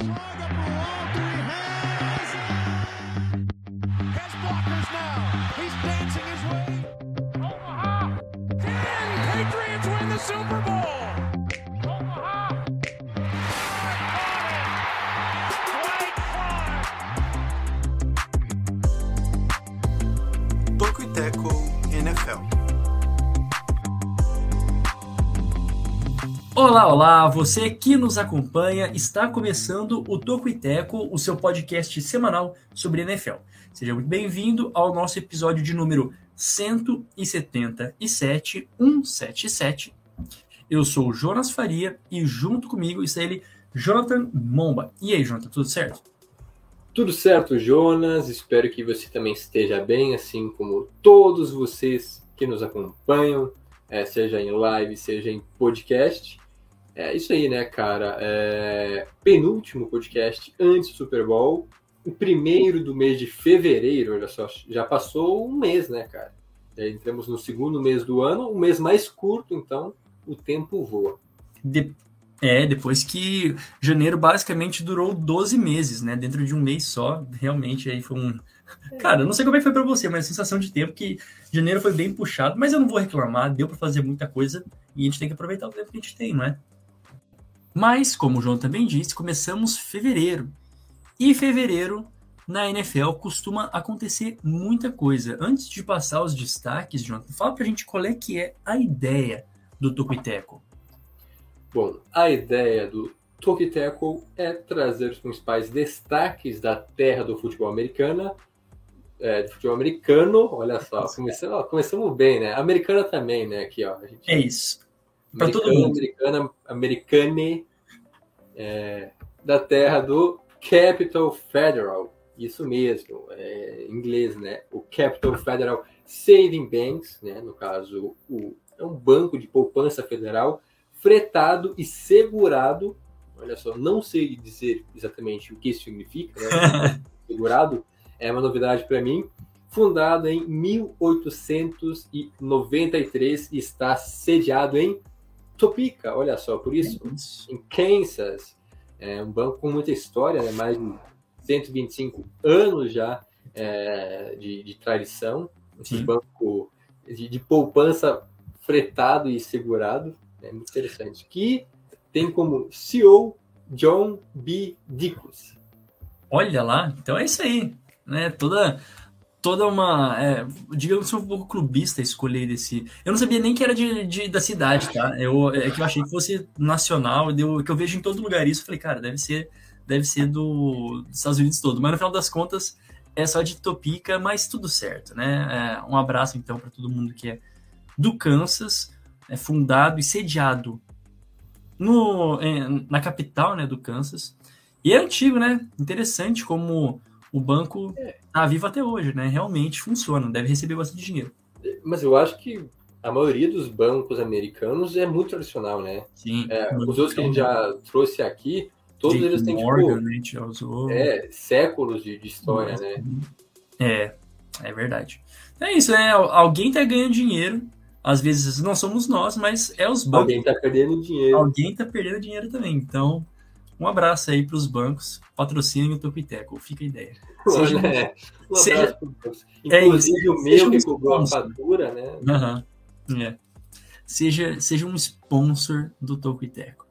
Olá, olá! Você que nos acompanha, está começando o Toco e Teco, o seu podcast semanal sobre NFL. Seja muito bem-vindo ao nosso episódio de número 177, 177. Eu sou o Jonas Faria e junto comigo está ele, Jonathan Momba. E aí, Jonathan, tudo certo? Tudo certo, Jonas. Espero que você também esteja bem, assim como todos vocês que nos acompanham, é, seja em live, seja em podcast. É isso aí, né, cara? É... Penúltimo podcast antes do Super Bowl. O primeiro do mês de fevereiro, olha só, já passou um mês, né, cara? Já entramos no segundo mês do ano, o mês mais curto, então o tempo voa. De... É, depois que janeiro basicamente durou 12 meses, né? Dentro de um mês só, realmente aí foi um. Cara, eu não sei como é que foi para você, mas a sensação de tempo que janeiro foi bem puxado, mas eu não vou reclamar, deu para fazer muita coisa e a gente tem que aproveitar o tempo que a gente tem, não é? Mas, como o João também disse, começamos fevereiro. E fevereiro, na NFL, costuma acontecer muita coisa. Antes de passar os destaques, João, fala pra gente qual é que é a ideia do Tocuiteco. Bom, a ideia do Tocuiteco é trazer os principais destaques da terra do futebol americana, é, do futebol americano, olha só, começamos, ó, começamos bem, né? Americana também, né? Aqui, ó. Gente... É isso. Para todo mundo. Americana, americane, é, da terra do Capital Federal. Isso mesmo, é, em inglês, né? O Capital Federal Saving Banks, né? No caso, o, é um banco de poupança federal fretado e segurado. Olha só, não sei dizer exatamente o que isso significa, né? segurado é uma novidade para mim. Fundado em 1893 e está sediado em Topeka, olha só, por isso, em Kansas, é um banco com muita história, né, mais de 125 anos já é, de, de, tradição, um banco de, de, poupança fretado e segurado, é muito interessante, que tem como CEO John B. Dickus. Olha lá, então é isso aí, né? Toda toda uma. É, digamos um pouco clubista escolher desse. Eu não sabia nem que era de, de, da cidade, tá? Eu, é que eu achei que fosse nacional, deu, que eu vejo em todo lugar isso. Falei, cara, deve ser, deve ser do, dos Estados Unidos todo. Mas no final das contas, é só de Topica, mas tudo certo, né? É, um abraço então para todo mundo que é do Kansas, é fundado e sediado no, é, na capital né, do Kansas. E é antigo, né? Interessante como o banco está vivo até hoje, né? Realmente funciona, deve receber bastante dinheiro. Mas eu acho que a maioria dos bancos americanos é muito tradicional, né? Sim. É, os outros que a gente já trouxe aqui, todos eles têm Morgan, tipo, usou... é, séculos de, de história, Nossa. né? É, é verdade. É isso, é, alguém tá ganhando dinheiro. Às vezes não somos nós, mas é os bancos. Alguém tá perdendo dinheiro. Alguém tá perdendo dinheiro também. Então, um abraço aí para os bancos, patrocinem o Topiteco, fica a ideia. Seja, é, um seja, é Inclusive é, o meu que cobrou a fatura, né? Uhum, é. Seja, seja um sponsor do Topiteco.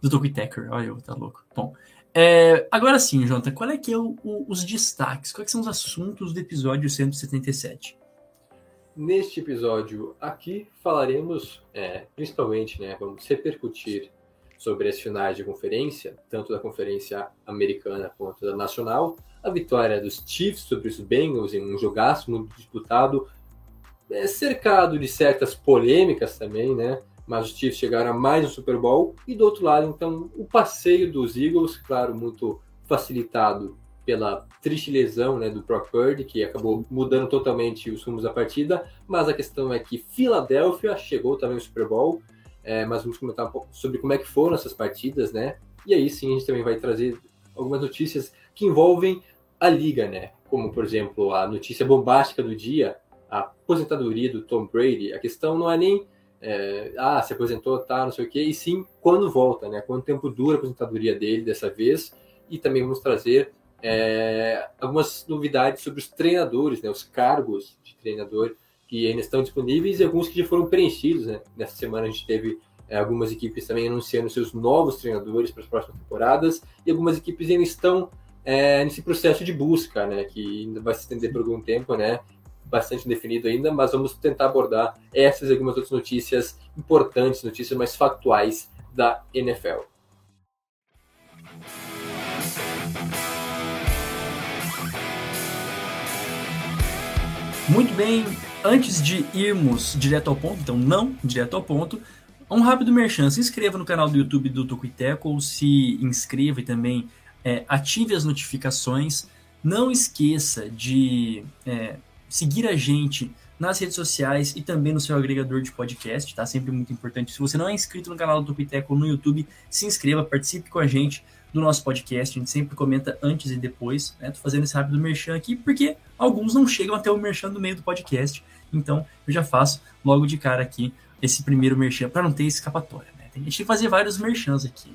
Do Topitecker, olha eu, tá louco. Bom, é, agora sim, Jonathan, qual é que é o, o, os destaques? Quais são os assuntos do episódio 177? Neste episódio aqui falaremos, é, principalmente, né, vamos repercutir sobre as finais de conferência, tanto da conferência americana quanto da nacional. A vitória dos Chiefs sobre os Bengals em um jogaço muito disputado, é cercado de certas polêmicas também, né? Mas os Chiefs chegaram a mais um Super Bowl. E do outro lado, então, o passeio dos Eagles, claro, muito facilitado pela triste lesão né, do Brock Purdy, que acabou mudando totalmente os rumos da partida. Mas a questão é que Filadélfia chegou também ao Super Bowl é, mas vamos comentar um pouco sobre como é que foram essas partidas, né? E aí sim a gente também vai trazer algumas notícias que envolvem a liga, né? Como, por exemplo, a notícia bombástica do dia, a aposentadoria do Tom Brady. A questão não é nem é, ah, se aposentou, tá, não sei o quê, e sim quando volta, né? Quanto tempo dura a aposentadoria dele dessa vez. e também vamos trazer é, algumas novidades sobre os treinadores, né, os cargos de treinador que ainda estão disponíveis e alguns que já foram preenchidos. Né? Nessa semana a gente teve é, algumas equipes também anunciando seus novos treinadores para as próximas temporadas e algumas equipes ainda estão é, nesse processo de busca, né, que ainda vai se estender por algum tempo, né, bastante definido ainda, mas vamos tentar abordar essas e algumas outras notícias importantes, notícias mais factuais da NFL. Muito bem, antes de irmos direto ao ponto, então não direto ao ponto, um rápido merchan. Se inscreva no canal do YouTube do Tucuiteco ou se inscreva e também é, ative as notificações. Não esqueça de é, seguir a gente nas redes sociais e também no seu agregador de podcast, tá? Sempre muito importante. Se você não é inscrito no canal do Tupiteco no YouTube, se inscreva, participe com a gente do nosso podcast. A gente sempre comenta antes e depois, né? Tô fazendo esse rápido merchan aqui porque alguns não chegam até o merchan do meio do podcast. Então, eu já faço logo de cara aqui esse primeiro merchan para não ter escapatória, né? A gente tem que fazer vários merchans aqui.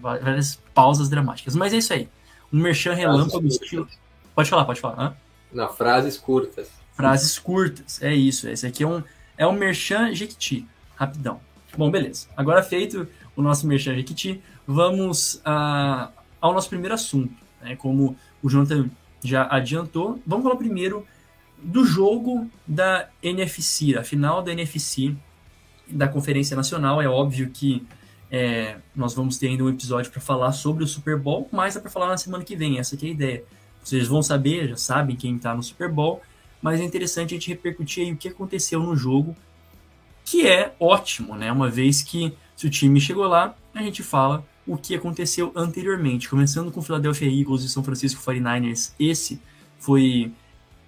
Várias pausas dramáticas. Mas é isso aí. Um merchan relâmpago estilo. Pode falar, pode falar. Hã? Não, frases curtas. Frases curtas, é isso. Esse aqui é um, é um merchan Jequiti. Rapidão. Bom, beleza. Agora feito o nosso merchan Jequiti, vamos a, ao nosso primeiro assunto. Né? Como o Jonathan já adiantou, vamos falar primeiro do jogo da NFC, a final da NFC da Conferência Nacional. É óbvio que é, nós vamos ter ainda um episódio para falar sobre o Super Bowl, mas é para falar na semana que vem, essa é a ideia. Vocês vão saber, já sabem quem está no Super Bowl, mas é interessante a gente repercutir aí o que aconteceu no jogo, que é ótimo, né? Uma vez que se o time chegou lá, a gente fala o que aconteceu anteriormente, começando com Philadelphia Eagles e São Francisco 49ers. Esse foi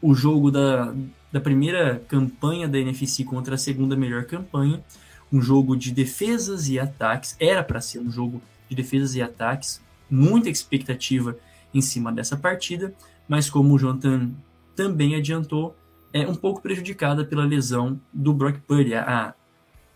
o jogo da, da primeira campanha da NFC contra a segunda melhor campanha, um jogo de defesas e ataques, era para ser um jogo de defesas e ataques, muita expectativa em cima dessa partida, mas como o Jonathan também adiantou, é um pouco prejudicada pela lesão do Brock Purdy, a,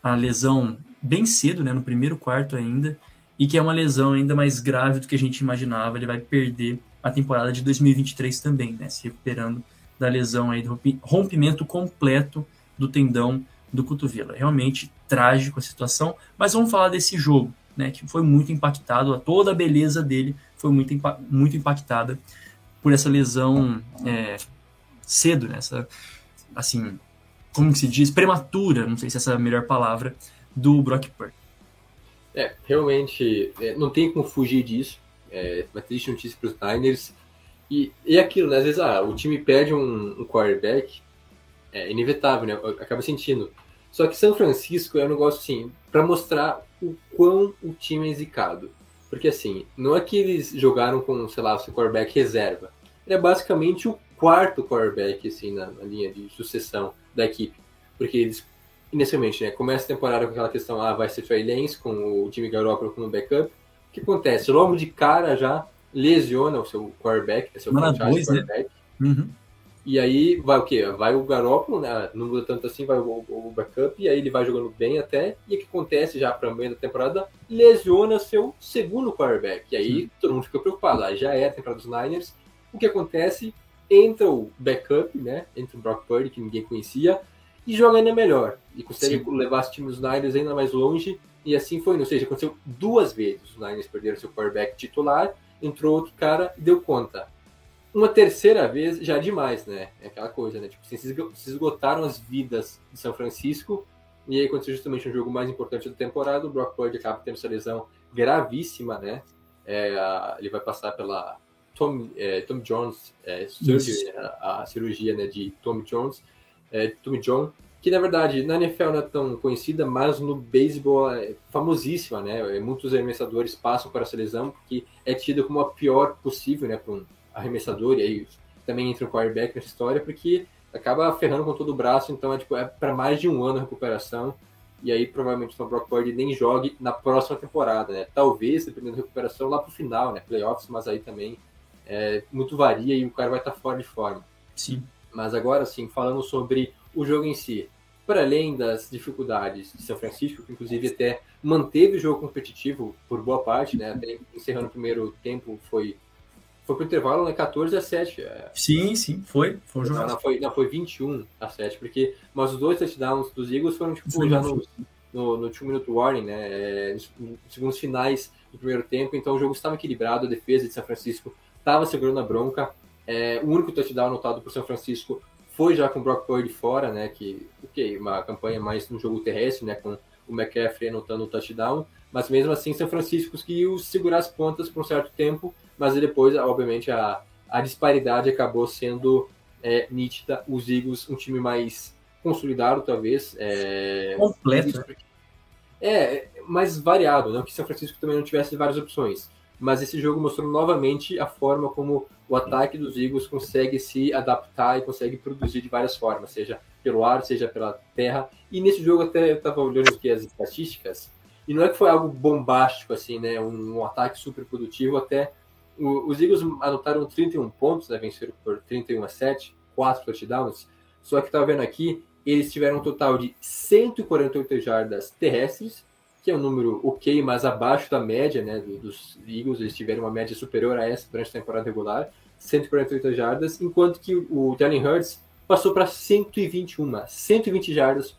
a lesão bem cedo, né, no primeiro quarto ainda, e que é uma lesão ainda mais grave do que a gente imaginava, ele vai perder a temporada de 2023 também, né, se recuperando da lesão aí, do rompimento completo do tendão do cotovelo. É realmente trágico a situação, mas vamos falar desse jogo, né, que foi muito impactado, toda a beleza dele foi muito, muito impactada por essa lesão é, cedo, né, essa, assim, como se diz, prematura, não sei se essa é a melhor palavra, do Brock Purdy. É, realmente, é, não tem como fugir disso. É uma triste notícia para os Niners. E, e aquilo, né? Às vezes, ah, o time perde um, um quarterback, é inevitável, né? Acaba sentindo. Só que São Francisco é um negócio assim, para mostrar o quão o time é zicado. Porque assim, não é que eles jogaram com, sei lá, o seu quarterback reserva. Ele é basicamente o quarto quarterback, assim, na, na linha de sucessão da equipe. Porque eles, inicialmente, né, começa a temporada com aquela questão, ah, vai ser Trey Lance com o time Garoppolo como backup. O que acontece? Logo de cara já lesiona o seu quarterback, seu Manda dois, né? quarterback. Né? Uhum. E aí vai o quê? Vai o Garoppolo, né? não muda tanto assim, vai o, o, backup, e aí ele vai jogando bem até. E o que acontece já para meio da temporada? Lesiona seu segundo quarterback. E aí Sim. todo mundo fica preocupado. Aí já é a temporada dos Niners. O que acontece? Entra o backup, né? Entra o Brock Purdy, que ninguém conhecia, e joga ainda melhor. E consegue Sim. levar os times Niners ainda mais longe. E assim foi. Ou seja, aconteceu duas vezes. Os Niners perderam seu quarterback titular, entrou outro cara e deu conta uma terceira vez já é demais, né? É aquela coisa, né? Tipo, se esgotaram as vidas de São Francisco e aí aconteceu justamente um jogo mais importante da temporada, o Brock Purdy acaba tendo essa lesão gravíssima, né? É, ele vai passar pela Tom, é, Tom Jones é, surgery, a, a, cirurgia né, de Tom Jones, é, Tom John, que na verdade na NFL não é tão conhecida, mas no beisebol é famosíssima, né? Muitos arremessadores passam por essa lesão porque é tida como a pior possível, né? Para um arremessador, e aí também entra o quarterback nessa história, porque acaba ferrando com todo o braço, então é, tipo, é para mais de um ano a recuperação, e aí provavelmente o Brock Purdy nem jogue na próxima temporada, né? Talvez, dependendo da recuperação, lá pro final, né? Playoffs, mas aí também é, muito varia e o cara vai estar tá fora de forma. Sim. Mas agora sim, falando sobre o jogo em si. para além das dificuldades de São Francisco, que inclusive até manteve o jogo competitivo por boa parte, né? Até encerrando o primeiro tempo foi foi pro intervalo, né? 14 a 7. É... Sim, sim, foi. Foi um jogo. Não, não, foi, não, foi 21 a 7, porque mas os dois touchdowns dos Eagles foram tipo sim, já no, no, no two minute warning, né? É, segundos finais do primeiro tempo, então o jogo estava equilibrado, a defesa de São Francisco estava segurando a bronca. É, o único touchdown anotado por São Francisco foi já com o Brock Purdy fora, né? Que, ok, uma campanha mais no jogo terrestre, né? Com o McCaffrey anotando o touchdown, mas mesmo assim São Francisco conseguiu segurar as pontas por um certo tempo, mas depois, obviamente, a, a disparidade acabou sendo é, nítida. Os Eagles, um time mais consolidado, talvez. É, Completo. Né? É, mais variado, não que São Francisco também não tivesse várias opções mas esse jogo mostrou novamente a forma como o ataque dos Eagles consegue se adaptar e consegue produzir de várias formas, seja pelo ar, seja pela terra. E nesse jogo até eu estava olhando aqui as estatísticas, e não é que foi algo bombástico assim, né, um, um ataque super produtivo, até o, os Eagles anotaram 31 pontos, né, venceram por 31 a 7, 4 touchdowns, só que estava vendo aqui, eles tiveram um total de 148 jardas terrestres que é um número ok, mas abaixo da média né, dos Eagles. Eles tiveram uma média superior a essa durante a temporada regular, 148 jardas, enquanto que o Jalen Hurts passou para 121, 120 jardas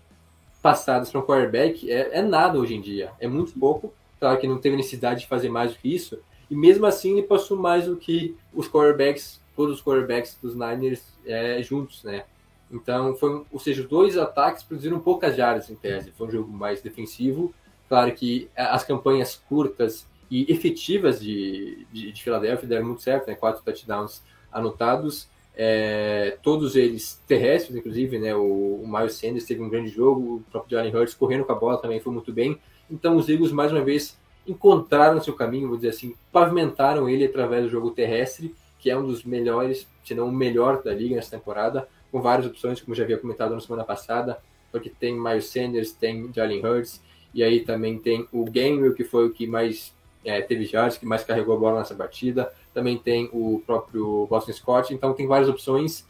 passadas para um quarterback é, é, nada hoje em dia, é muito pouco. Claro que não teve necessidade de fazer mais do que isso, e mesmo assim ele passou mais do que os quarterbacks, todos os quarterbacks dos Niners é, juntos, né? Então, foi, ou seja, dois ataques produziram poucas jardas em tese. Foi um jogo mais defensivo, Claro que as campanhas curtas e efetivas de, de, de Filadélfia deram muito certo, né? Quatro touchdowns anotados, é, todos eles terrestres, inclusive, né? O, o Miles Sanders teve um grande jogo, o próprio Jalen Hurts correndo com a bola também foi muito bem. Então os Eagles, mais uma vez, encontraram seu caminho, vou dizer assim, pavimentaram ele através do jogo terrestre, que é um dos melhores, se não o melhor da liga nessa temporada, com várias opções, como já havia comentado na semana passada, porque tem Miles Sanders, tem Jalen Hurts, e aí também tem o Gainwell, que foi o que mais é, teve jardas, que mais carregou a bola nessa partida. Também tem o próprio Boston Scott. Então tem várias opções.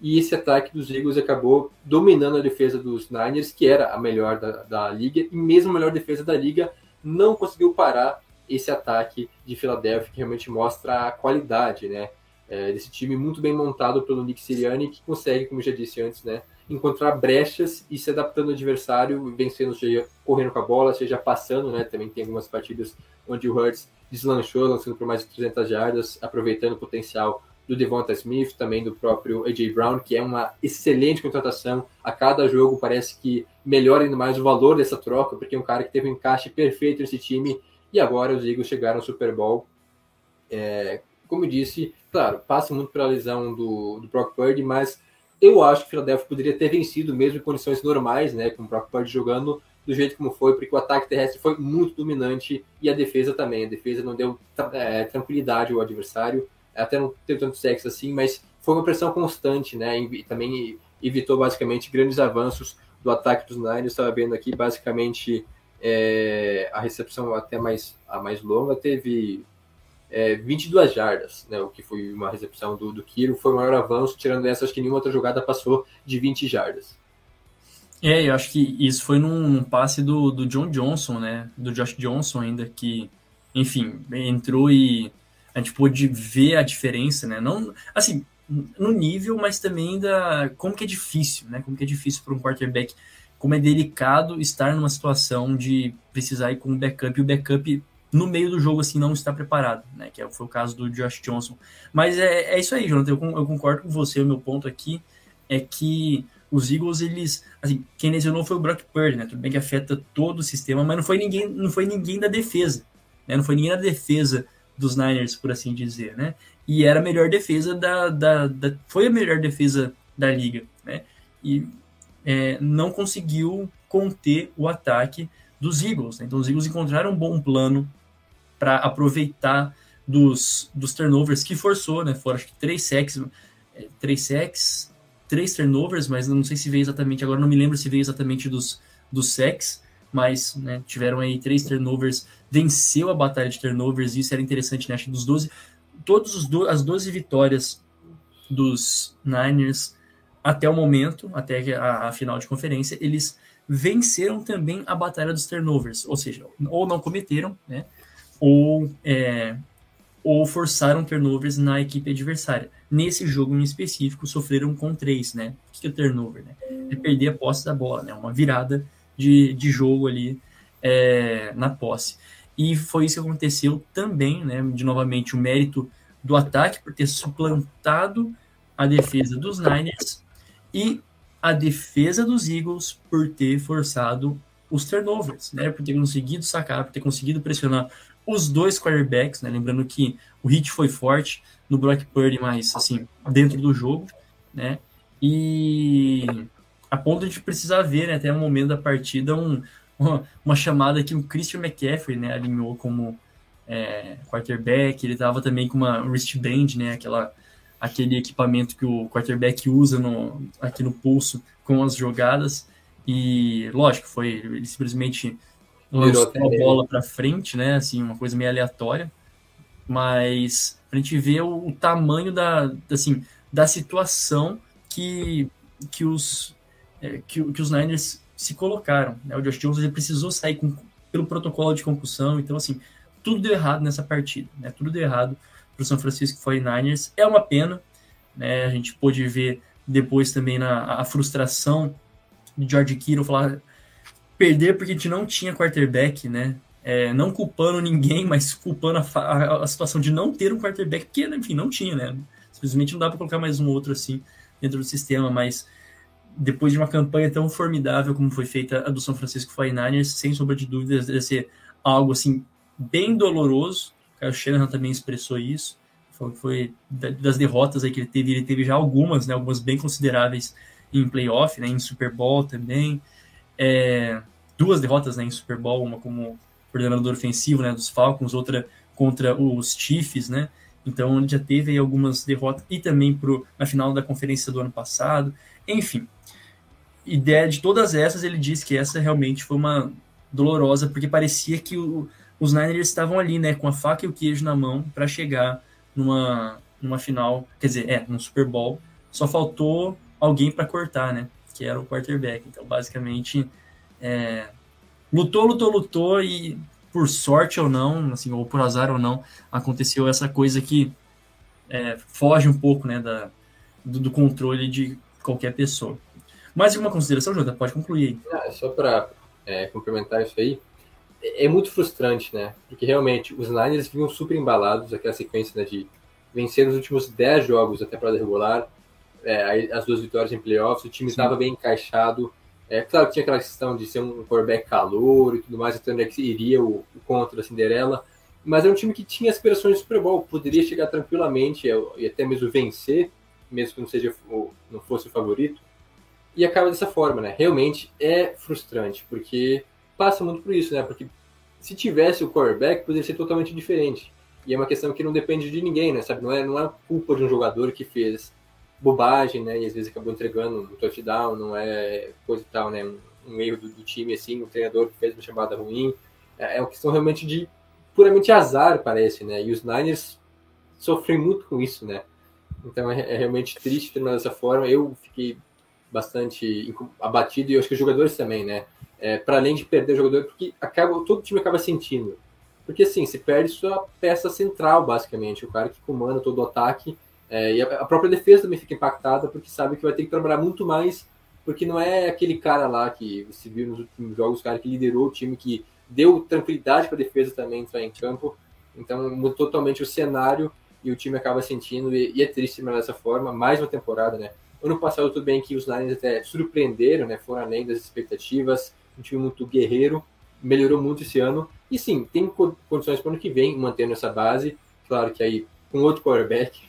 E esse ataque dos Eagles acabou dominando a defesa dos Niners, que era a melhor da, da liga. E mesmo a melhor defesa da liga não conseguiu parar esse ataque de Filadélfia, que realmente mostra a qualidade né, é, desse time muito bem montado pelo Nick Sirianni, que consegue, como já disse antes, né, encontrar brechas e se adaptando ao adversário, vencendo, seja correndo com a bola, seja passando, né? Também tem algumas partidas onde o Hurts deslanchou, lançando por mais de 300 jardas, aproveitando o potencial do Devonta Smith, também do próprio A.J. Brown, que é uma excelente contratação. A cada jogo parece que melhora ainda mais o valor dessa troca, porque é um cara que teve um encaixe perfeito nesse time e agora os Eagles chegaram ao Super Bowl. É, como eu disse, claro, passa muito pela lesão do, do Brock Purdy, mas eu acho que o Philadelphia poderia ter vencido mesmo em condições normais, né, com o próprio Purdy jogando do jeito como foi, porque o ataque terrestre foi muito dominante e a defesa também. A defesa não deu é, tranquilidade ao adversário, até não teve tanto sexo assim, mas foi uma pressão constante, né, e também evitou basicamente grandes avanços do ataque dos Niners. Estava vendo aqui basicamente é, a recepção até mais a mais longa teve é, 22 jardas, né, o que foi uma recepção do, do Kiro, foi o maior avanço, tirando essa, acho que nenhuma outra jogada passou de 20 jardas. É, eu acho que isso foi num, passe do, do John Johnson, né, do Josh Johnson ainda, que, enfim, entrou e a gente pôde ver a diferença, né, não, assim, no nível, mas também da, como que é difícil, né, como que é difícil para um quarterback, como é delicado estar numa situação de precisar ir com um backup, e o backup no meio do jogo assim não está preparado, né? Que é, foi o caso do Josh Johnson. Mas é, é isso aí, Jonathan. Eu, eu, concordo com você. O meu ponto aqui é que os Eagles, eles, assim, quem lesionou foi o Brock Purdy, né? Tudo bem que afeta todo o sistema, mas não foi ninguém, não foi ninguém da defesa, né? Não foi ninguém da defesa dos Niners, por assim dizer, né? E era a melhor defesa da, da, da foi a melhor defesa da liga, né? E é, não conseguiu conter o ataque dos Eagles. Né? Então os Eagles encontraram um bom plano para aproveitar dos, dos turnovers que forçou, né? Foram acho que três sacks, é, três sacks, três turnovers, mas não sei se veio exatamente, agora não me lembro se veio exatamente dos, dos sacks, mas né, tiveram aí três turnovers, venceu a batalha de turnovers, isso era interessante, né? Acho que dos 12, todos os do, as 12 vitórias dos Niners até o momento, até a, a, final de conferência, eles venceram também a batalha dos turnovers, ou seja, ou não cometeram, né, ou, é, ou forçaram turnovers na equipe adversária. Nesse jogo em específico, sofreram com três, né? O que é turnover, né? É perder a posse da bola, né? Uma virada de, de jogo ali é, na posse. E foi isso que aconteceu também, né? De novamente o mérito do ataque por ter suplantado a defesa dos Niners e a defesa dos Eagles por ter forçado os turnovers, né? Por ter conseguido sacar, por ter conseguido pressionar os dois quarterbacks, né? Lembrando que o hit foi forte no Brock Purdy, mas assim, dentro do jogo, né? E a ponto de precisar ver, né, até o momento da partida, um, uma, chamada que o Christian McCaffrey, né, alinhou como é, quarterback, ele estava também com uma wristband, né, aquela aquele equipamento que o quarterback usa no, aqui no pulso com as jogadas. E, lógico, foi ele simplesmente lançou a bola para frente, né? Assim, uma coisa meio aleatória. Mas a gente vê o, o, tamanho da, assim, da situação que, que, os, é, que, que, os Niners se colocaram. Né? O Josh Jones ele precisou sair com, pelo protocolo de concussão. Então, assim, tudo deu errado nessa partida. Né? Tudo deu errado para o São Francisco 49ers. É uma pena, né? A gente pôde ver depois também na a frustração de George Kittle falar perder porque a gente não tinha quarterback, né? É, não culpando ninguém, mas culpando a, a, a, situação de não ter um quarterback, porque, enfim, não tinha, né? Simplesmente não dá para colocar mais um outro assim dentro do sistema, mas depois de uma campanha tão formidável como foi feita a do São Francisco 49ers, sem sombra de dúvidas, deve ser algo assim bem doloroso, o Shanahan também expressou isso. Foi, foi das derrotas aí que ele teve, ele teve já algumas, né, algumas bem consideráveis em playoff, né, em Super Bowl também. É, duas derrotas né, em Super Bowl, uma como coordenador ofensivo né, dos Falcons, outra contra os Chiefs, né? Então ele já teve aí algumas derrotas e também pro, na final da conferência do ano passado. Enfim, ideia de todas essas, ele disse que essa realmente foi uma dolorosa, porque parecia que o, os Niners estavam ali, né, com a faca e o queijo na mão para chegar numa, numa final, quer dizer, é, no Super Bowl. Só faltou alguém para cortar, né, que era o quarterback. Então, basicamente, é, lutou, lutou, lutou e por sorte ou não, assim, ou por azar ou não, aconteceu essa coisa que é, foge um pouco, né, da, do, do, controle de qualquer pessoa. Mais alguma consideração, Jota? Pode concluir. Ah, só para é, complementar isso aí, é muito frustrante, né? Porque realmente os Niners vinham super embalados, aquela sequência né, de vencer os últimos 10 jogos da temporada regular, é, as duas vitórias em playoffs, o time estava bem encaixado. É claro que tinha aquela questão de ser um quarterback calor e tudo mais, então é que iria o, o contra a Cinderela, mas era um time que tinha aspirações de Super Bowl, poderia chegar tranquilamente e até mesmo vencer, mesmo que não seja não fosse o favorito. E acaba dessa forma, né? Realmente é frustrante, porque passa muito por isso, né? Porque se tivesse o quarterback, poderia ser totalmente diferente. E é uma questão que não depende de ninguém, né? Sabe? Não é, não é culpa de um jogador que fez bobagem, né? E às vezes acabou entregando um touchdown, não é coisa e tal, né? Um, um erro do, do, time, assim, um treinador que fez uma chamada ruim. É, é uma questão realmente de puramente azar, parece, né? E os Niners sofrem muito com isso, né? Então é, é realmente triste terminar dessa forma. Eu fiquei bastante abatido e acho que os jogadores também, né? é, para além de perder o jogador, porque acaba, todo time acaba sentindo. Porque assim, se perde sua peça central, basicamente, o cara que comanda todo o ataque, é, e a, própria defesa também fica impactada, porque sabe que vai ter que trabalhar muito mais, porque não é aquele cara lá que você viu nos últimos jogos, o cara que liderou o time, que deu tranquilidade para a defesa também entrar em campo. Então mudou totalmente o cenário e o time acaba sentindo, e, e é triste mas dessa forma, mais uma temporada, né? Ano passado, tudo bem que os Niners até surpreenderam, né? Foram além das expectativas, um time muito guerreiro, melhorou muito esse ano. E sim, tem condições para o ano que vem, mantendo essa base. Claro que aí com outro quarterback,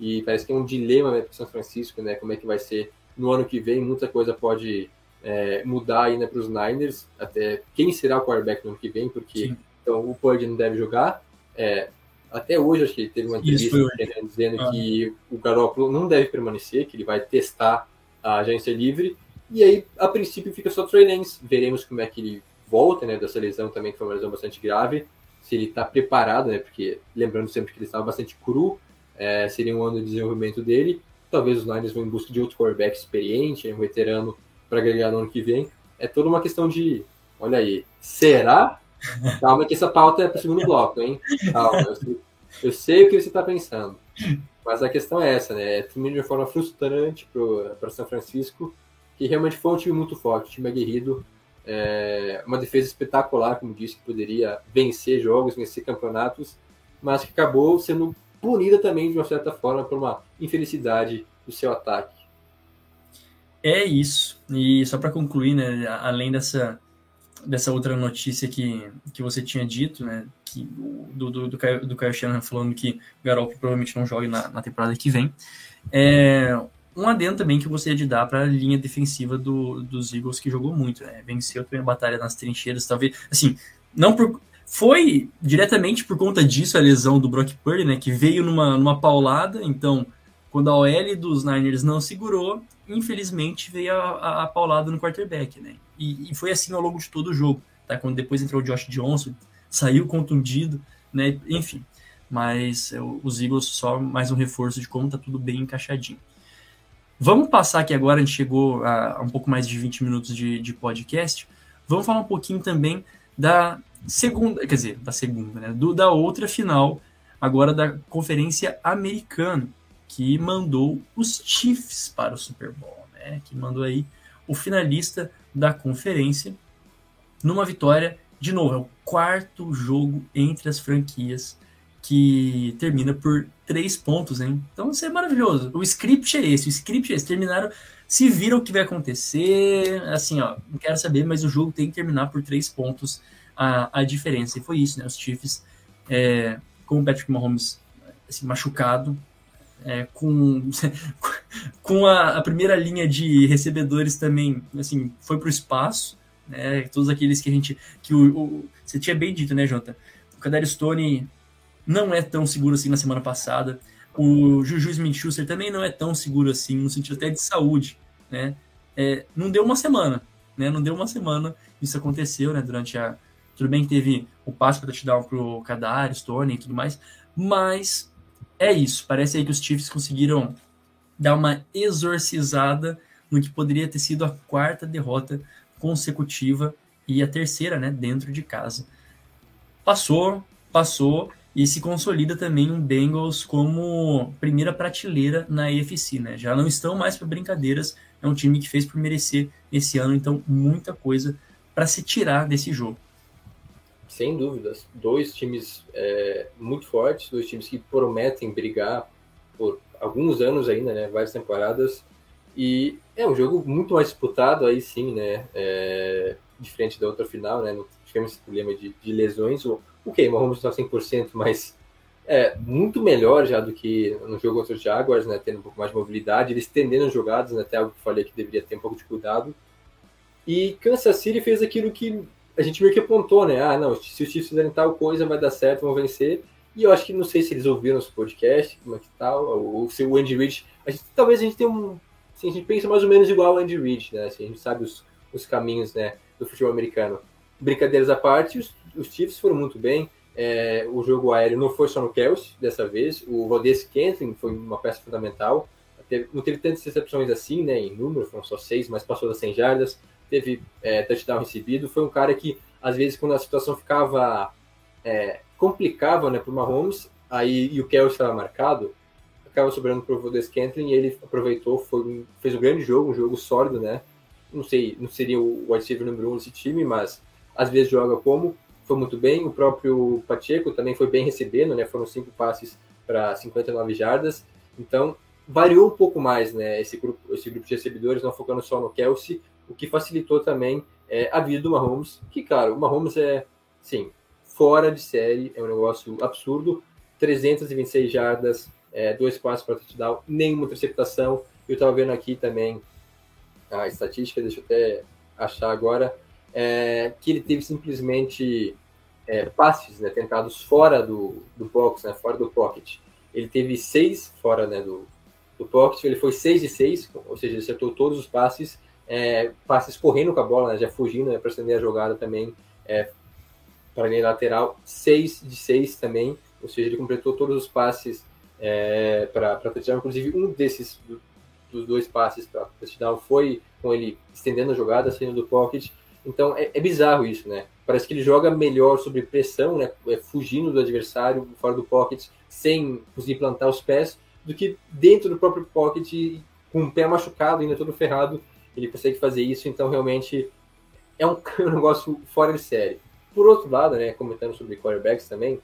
e parece que é um dilema né, para São Francisco, né? Como é que vai ser no ano que vem, muita coisa pode é, mudar ainda para os Niners, até quem será o quarterback no ano que vem, porque então, o Purdy não deve jogar. É, até hoje, acho que teve uma entrevista dizendo ah. que o Garoppolo não deve permanecer, que ele vai testar a agência livre, e aí, a princípio, fica só Trey Lance. Veremos como é que ele volta, né, dessa lesão também, que foi uma lesão bastante grave. Se ele está preparado, né, porque lembrando sempre que ele estava bastante cru, é, seria um ano de desenvolvimento dele. talvez os Niners vão em busca de outro quarterback experiente, um veterano para agregar no ano que vem. É toda uma questão de, olha aí, será? Calma que essa pauta é para o segundo bloco, hein? Calma, eu sei, eu sei o que você está pensando. Mas a questão é essa, né? É termina de uma forma frustrante para São Francisco, que realmente foi um time muito forte, um time aguerrido, é, uma defesa espetacular, como disse, que poderia vencer jogos, vencer campeonatos, mas que acabou sendo punida também de uma certa forma por uma infelicidade do seu ataque. É isso. E só para concluir, né, além dessa dessa outra notícia que, que você tinha dito, né, que, do, do, do, Kyle, do Kyle Shanahan falando que o Garoppolo provavelmente não joga na, na temporada que vem, é, um adendo também que eu gostaria de dar para a linha defensiva do, dos Eagles, que jogou muito, né, venceu também a batalha nas trincheiras, talvez, assim, não por, foi diretamente por conta disso a lesão do Brock Purdy, né, que veio numa, numa paulada, então, quando a OL dos Niners não segurou, infelizmente veio a, a, a paulada no quarterback, né, e, e, foi assim ao longo de todo o jogo, tá, quando depois entrou o Josh Johnson, saiu contundido, né, enfim, mas os Eagles só mais um reforço de como tá tudo bem encaixadinho. Vamos passar aqui agora, a gente chegou a, a um pouco mais de 20 minutos de, de podcast, vamos falar um pouquinho também da segunda, quer dizer, da segunda, né? Do, da outra final, agora da Conferência Americana, que mandou os Chiefs para o Super Bowl, né? Que mandou aí o finalista da conferência numa vitória, de novo, é o quarto jogo entre as franquias que termina por três pontos, hein? Então isso é maravilhoso. O script é esse, o script é esse. Terminaram, se viram o que vai acontecer, assim, ó, não quero saber, mas o jogo tem que terminar por três pontos a, a diferença. E foi isso, né? Os Chiefs, é, com o Patrick Mahomes assim, machucado, é, com, com a, a, primeira linha de recebedores também, assim, foi para o espaço, né? Todos aqueles que a gente, que o, o você tinha bem dito, né, Jota? O Kadar Stone não é tão seguro assim na semana passada. O Juju Smith-Schuster também não é tão seguro assim, no sentido até de saúde, né? É, não deu uma semana, né? Não deu uma semana, isso aconteceu, né? Durante a, tudo bem que teve o passe para touchdown pro Kadar, Stone e tudo mais, mas é isso. Parece aí que os Chiefs conseguiram dar uma exorcizada no que poderia ter sido a quarta derrota consecutiva e a terceira, né, dentro de casa. Passou, passou e se consolida também um Bengals como primeira prateleira na AFC, né? Já não estão mais para brincadeiras, é um time que fez por merecer esse ano, então muita coisa para se tirar desse jogo sem dúvidas. Dois times é, muito fortes, dois times que prometem brigar por alguns anos ainda, né? Várias temporadas. E é um jogo muito mais disputado aí sim, né? É, diferente da outra final, né? Não tivemos esse problema de, de lesões. O, ok, Mahomes está 100%, mas é muito melhor já do que no jogo contra os Jaguars, né? Tendo um pouco mais de mobilidade, eles estendendo as jogadas, né? Até algo que falei que deveria ter um pouco de cuidado. E Kansas City fez aquilo que a gente meio que apontou, né? Ah, não, se os Chiefs fizerem tal coisa, vai dar certo, vão vencer. E eu acho que não sei se eles ouviram nosso podcast, como é que tal, ou se o Andy Reid. A gente, talvez a gente tenha um. Assim, a gente pensa mais ou menos igual ao Andy Reid, né? Assim, a gente sabe os, os caminhos né, do futebol americano. Brincadeiras à parte, os, os Chiefs foram muito bem. É, o jogo aéreo não foi só no Kelsey dessa vez. O Valdez Kentlin foi uma peça fundamental. não teve tantas recepções assim, né? Em número, foram só seis, mas passou das 100 jardas teve é, touchdown recebido, foi um cara que, às vezes, quando a situação ficava é, complicava né, para o Mahomes, aí, e o Kelsey estava marcado, acaba sobrando para o Valdez e ele aproveitou, foi, fez um grande jogo, um jogo sólido, né? Não sei, não seria o wide receiver número um desse time, mas às vezes joga como, foi muito bem. O próprio Pacheco também foi bem recebendo, né? Foram cinco passes para 59 jardas. Então, variou um pouco mais, né? Esse grupo, esse grupo de recebedores, não focando só no Kelsey, o que facilitou também é, a vida do Mahomes, que, claro, o Mahomes é, sim, fora de série, é um negócio absurdo, 326 jardas, é, dois passos para touchdown, nenhuma interceptação, eu estava vendo aqui também a estatística, deixa eu até achar agora, é, que ele teve simplesmente é, passes né, tentados fora do, do box, né, fora do pocket. Ele teve seis fora né, do, do pocket, ele foi seis de seis, ou seja, acertou todos os passes, é, passes correndo com a bola, né, já fugindo né, para estender a jogada também é, para a linha lateral, 6 de 6 também, ou seja, ele completou todos os passes é, para touchdown. Inclusive, um desses dos dois passes para touchdown foi com ele estendendo a jogada, saindo do pocket. Então é, é, bizarro isso, né? Parece que ele joga melhor sob pressão, né? É, fugindo do adversário, fora do pocket, sem conseguir plantar os pés, do que dentro do próprio pocket, com o pé machucado, ainda todo ferrado, ele consegue fazer isso. Então realmente é um, um negócio fora de série. Por outro lado, né? Comentando sobre quarterbacks também,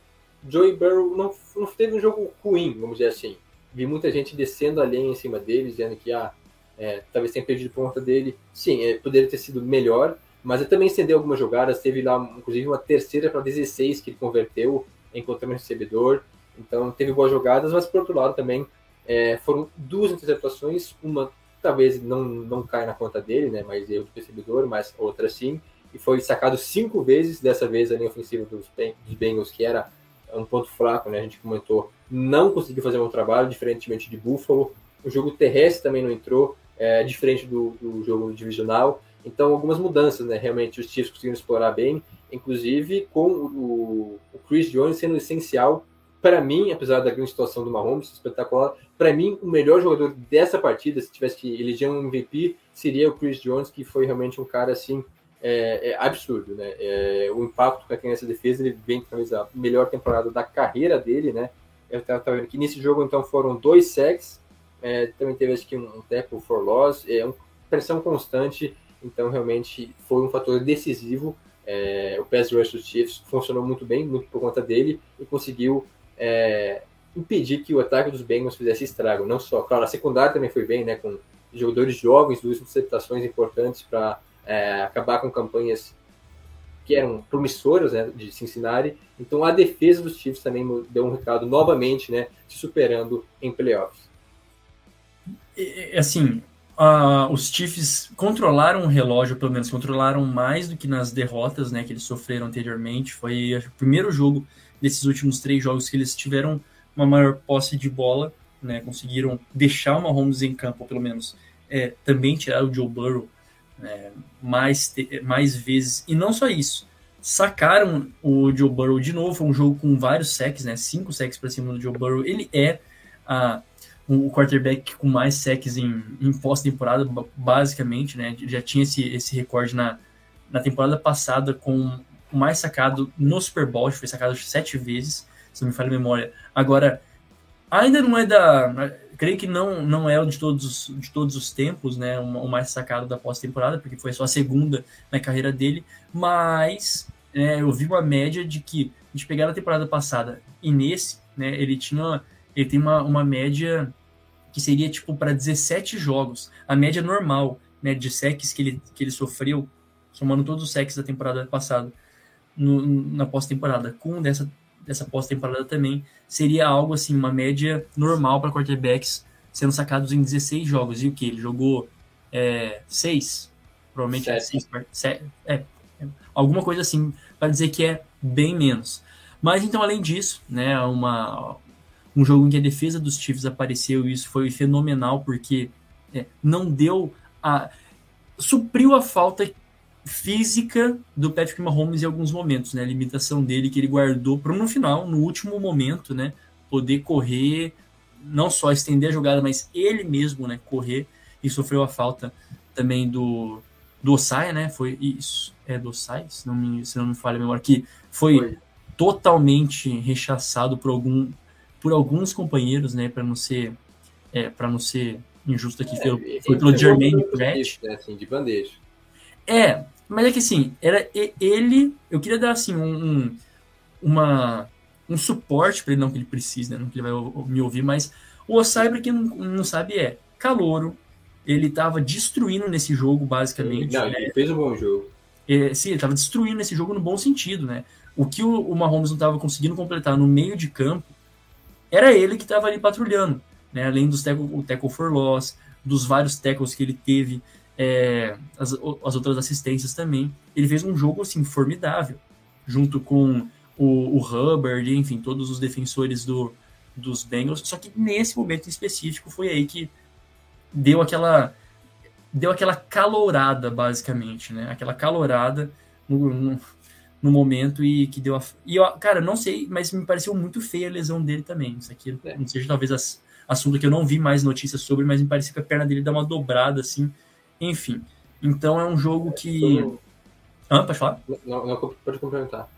Joey Burrow não, não teve um jogo ruim, vamos dizer assim vi muita gente descendo a lenha em cima dele, dizendo que ah, é, talvez tenha perdido ponta dele. Sim, é, poderia ter sido melhor, mas ele também estendeu algumas jogadas. Teve lá, inclusive, uma terceira para 16 que ele converteu, encontrando um recebedor. Então, teve boas jogadas, mas por outro lado também é, foram duas interceptações. Uma talvez não, não caia na conta dele, né, mas erro do recebedor, mas outra sim. E foi sacado cinco vezes, dessa vez a linha ofensiva dos, dos Bengals, que era um ponto fraco, né? A gente comentou, não conseguiu fazer um trabalho, diferentemente de Buffalo. O jogo terrestre também não entrou, é, diferente do, do jogo divisional. Então, algumas mudanças, né? Realmente, os Chiefs conseguiram explorar bem, inclusive com o, o Chris Jones sendo essencial para mim, apesar da grande situação do Mahomes, espetacular, para mim, o melhor jogador dessa partida, se tivesse que eleger um MVP, seria o Chris Jones, que foi realmente um cara assim é, é absurdo, né? É, o impacto que tem nessa defesa, ele vem talvez a melhor temporada da carreira dele, né? Eu estava vendo que nesse jogo, então, foram dois sacks, é, também teve, acho que, um, um tackle for loss, é uma pressão constante, então, realmente, foi um fator decisivo. É, o pass rush dos Chiefs funcionou muito bem, muito por conta dele, e conseguiu é, impedir que o ataque dos Bengals fizesse estrago. Não só, claro, a secundária também foi bem, né, com jogadores jovens, duas interceptações importantes para é, acabar com campanhas que eram promissoras né, de Cincinnati. Então a defesa dos Chiefs também deu um recado novamente, né, se superando em playoffs. Assim, uh, os Chiefs controlaram o relógio, pelo menos controlaram mais do que nas derrotas, né, que eles sofreram anteriormente. Foi o primeiro jogo desses últimos três jogos que eles tiveram uma maior posse de bola, né, conseguiram deixar o Mahomes em campo, pelo menos, é, também tirar o Joe Burrow é, mais, mais vezes. E não só isso, sacaram o Joe Burrow de novo. Foi um jogo com vários sacks, né? Cinco sacks para cima do Joe Burrow. Ele é a, o quarterback com mais sacks em, em pós-temporada, basicamente, né? Já tinha esse, esse recorde na, na temporada passada com o mais sacado no Super Bowl, foi sacado sete vezes, se não me falha a memória. Agora, ainda não é da creio que não, não é o de todos, de todos os tempos, né? O, mais sacado da pós-temporada, porque foi só a segunda na carreira dele, mas é, eu vi uma média de que gente pegar a temporada passada e nesse, né, ele tinha ele tem uma, uma média que seria tipo para 17 jogos, a média normal, né, de secs que ele, que ele sofreu, somando todos os secs da temporada passada no, na pós-temporada, com dessa dessa pós-temporada também, seria algo assim, uma média normal para quarterbacks sendo sacados em 16 jogos. E o que? Ele jogou é, 6? Provavelmente é 6. É, é, alguma coisa assim, para dizer que é bem menos. Mas então, além disso, né, uma, um jogo em que a defesa dos Chiefs apareceu e isso foi fenomenal, porque é, não deu a. supriu a falta física do Patrick Mahomes em alguns momentos, né? A limitação dele que ele guardou para no final, no último momento, né? Poder correr, não só estender a jogada, mas ele mesmo, né? Correr e sofreu a falta também do do Osai, né? Foi isso, é do Osai, se não me, se não me falha a memória, que foi, foi. totalmente rechaçado por algum por alguns companheiros, né? Para não ser é, para não ser injusto aqui, é, foi, foi pelo Jermaine Pratt. Né, assim, de bandeja. É, mas é que assim, era ele. Eu queria dar assim um, um uma, um suporte para ele, não que ele precise, né? Não que ele vai me ouvir, mas o Osai, para quem não, não sabe, é calouro. Ele estava destruindo nesse jogo, basicamente. Não, né? ele fez um bom jogo. É, sim, ele estava destruindo esse jogo no bom sentido, né? O que o, o Mahomes não estava conseguindo completar no meio de campo era ele que estava ali patrulhando, né? Além dos tackle, o tackle for loss, dos vários tackles que ele teve é, as, as outras assistências também. Ele fez um jogo assim formidável, junto com o, o Hubbard, enfim, todos os defensores do, dos Bengals. Só que nesse momento específico foi aí que deu aquela deu aquela calorada, basicamente, né? Aquela calorada no, no, no momento e que deu a. E eu, cara, não sei, mas me pareceu muito feia a lesão dele também. Isso aqui, é. não seja talvez as, assunto que eu não vi mais notícias sobre, mas me parecia que a perna dele dá uma dobrada assim. Enfim. Então é um jogo que. Ah, pode falar? Não, não pode complementar.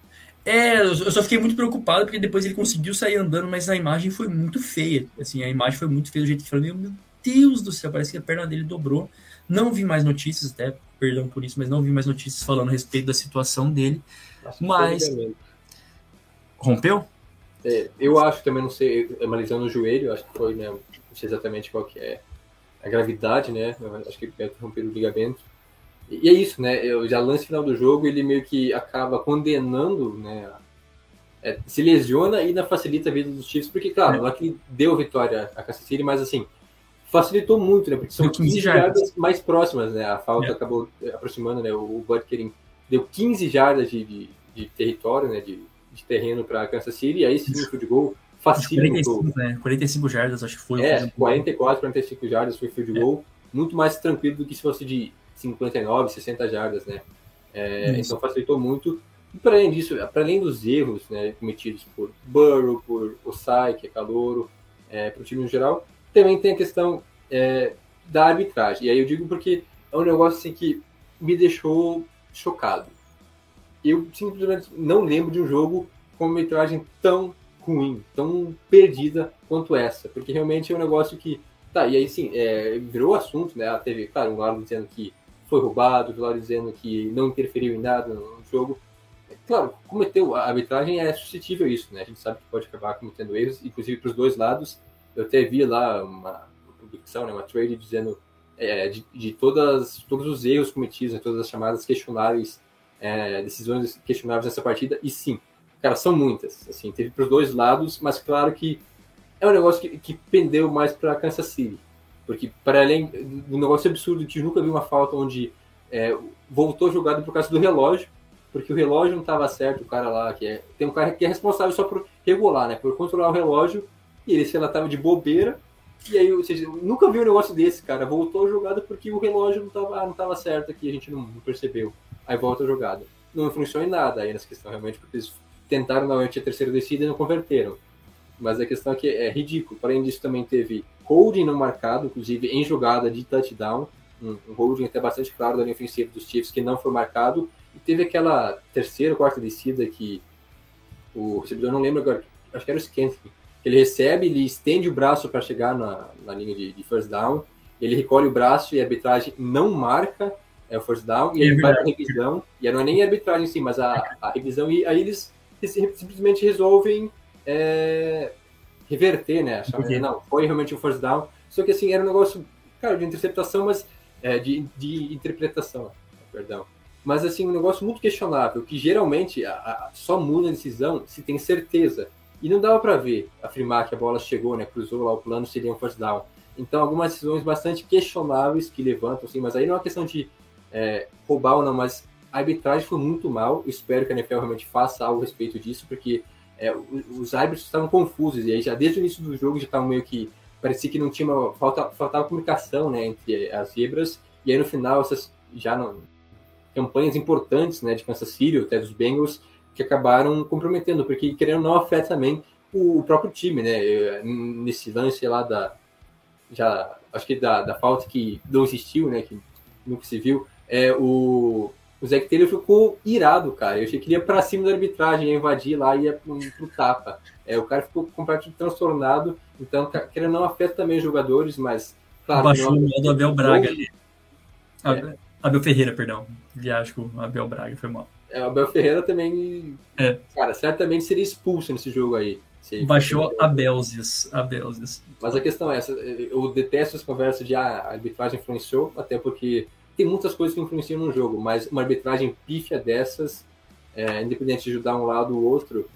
É, eu só fiquei muito preocupado porque depois ele conseguiu sair andando, mas a imagem foi muito feia. Assim, a imagem foi muito feia do jeito que falou, meu Deus do céu, parece que a perna dele dobrou. Não vi mais notícias, até perdão por isso, mas não vi mais notícias falando a respeito da situação dele. Acho mas. Rompeu? É, eu acho também, não sei, analisando o joelho, acho que foi, né? Não sei exatamente qual que é a gravidade, né? Acho que é romper o ligamento. E é isso, né? Eu, já lance final do jogo, ele meio que acaba condenando, né? É, se lesiona e ainda facilita a vida dos Chiefs, porque, claro, não é que deu vitória a Kansas City, mas assim, facilitou muito, né? Porque são 15 jardas mais próximas, né? A falta é. acabou aproximando, né? O Butker deu 15 jardas de, de, de território, né? De, de terreno para Kansas City, e aí sim o field goal facilitou. 45, né? 45 jardas, acho que foi. É, 44, 45 jardas foi field é. goal, muito mais tranquilo do que se fosse de 59, 60 jardas, né? É, então facilitou muito. E para além disso, para além dos erros né, cometidos por Burrow, por Osai, que é calouro, é, para o time no geral, também tem a questão é, da arbitragem. E aí eu digo porque é um negócio assim, que me deixou chocado. Eu simplesmente não lembro de um jogo com uma arbitragem tão ruim, tão perdida quanto essa. Porque realmente é um negócio que. Tá, e aí sim, é, virou assunto, né? Teve, claro, um lado dizendo que foi roubado, outro lado dizendo que não interferiu em nada no jogo. Claro, cometeu, a arbitragem é suscetível a isso, né? A gente sabe que pode acabar cometendo erros, inclusive para os dois lados. Eu até vi lá uma, publicação, né, uma trade dizendo é, de, de, todas, todos os erros cometidos, né, todas as chamadas questionáveis, é, decisões questionáveis nessa partida, e sim, cara, são muitas. Assim, teve para os dois lados, mas claro que é um negócio que, que pendeu mais para Kansas City. Porque, para além do negócio absurdo que nunca vi uma falta onde é, voltou jogado por causa do relógio, porque o relógio não estava certo, o cara lá, que é, tem um cara que é responsável só por regular, né, por controlar o relógio, e ele, sei lá, de bobeira, e aí, ou seja, nunca vi um negócio desse, cara, voltou jogada porque o relógio não estava ah, não tava certo aqui, a gente não, percebeu, aí volta a jogada. Não funciona em nada aí nessa questão, realmente, porque eles tentaram novamente a terceira descida e não converteram. Mas a questão é que é ridículo. Além disso, também teve holding não marcado, inclusive em jogada de touchdown, um, um holding até bastante claro da linha ofensiva dos Chiefs que não foi marcado, e teve aquela terceira ou quarta descida que o recebedor, não lembro agora, acho que era o Scantling, que ele recebe, ele estende o braço para chegar na, na linha de, de, first down, ele recolhe o braço e a arbitragem não marca é o first down, e é ele vai para a revisão, e não é nem a arbitragem em si, mas a, a revisão, e aí eles simplesmente resolvem é, reverter, né? Achar, não, foi realmente um first down. Só que assim, era um negócio, cara, de interceptação, mas é, de, de interpretação, perdão. Mas assim, um negócio muito questionável, que geralmente a, a, só muda a decisão se tem certeza. E não dava para ver, afirmar que a bola chegou, né, cruzou lá o plano, seria um first down. Então, algumas decisões bastante questionáveis que levantam, assim, mas aí não é uma questão de é, roubar ou não, mas a arbitragem foi muito mal. Espero que a NFL realmente faça algo a respeito disso, porque é, os árbitros estavam confusos, e aí já desde o início do jogo já estavam meio que. parecia que não tinha uma. Falta, faltava comunicação né, entre as zebras, e aí no final, essas já não, campanhas importantes né, de Kansas City, até dos Bengals, que acabaram comprometendo, porque querendo não afeta também o, o, próprio time, né? Nesse lance lá da. Já, acho que da, da falta que não existiu, né? Que nunca se viu. É, o, o Zac Taylor ficou irado, cara. Eu achei que ia pra cima da arbitragem, ia invadir lá e ia pro, pro tapa. É, o cara ficou completamente transtornado. Então, querendo não afeta também os jogadores, mas. Claro, Baixou o modo Abel Braga ali. É. Abel Ferreira, perdão. Viagem com o Abel Braga, foi mal. É, o Abel Ferreira também. É. Cara, certamente seria expulso nesse jogo aí. Baixou a Belzis, a Belzis. Mas a questão é essa, eu detesto as conversas de ah, a arbitragem influenciou, até porque tem muitas coisas que influenciam no jogo, mas uma arbitragem pífia dessas, é, independente de ajudar um lado ou outro,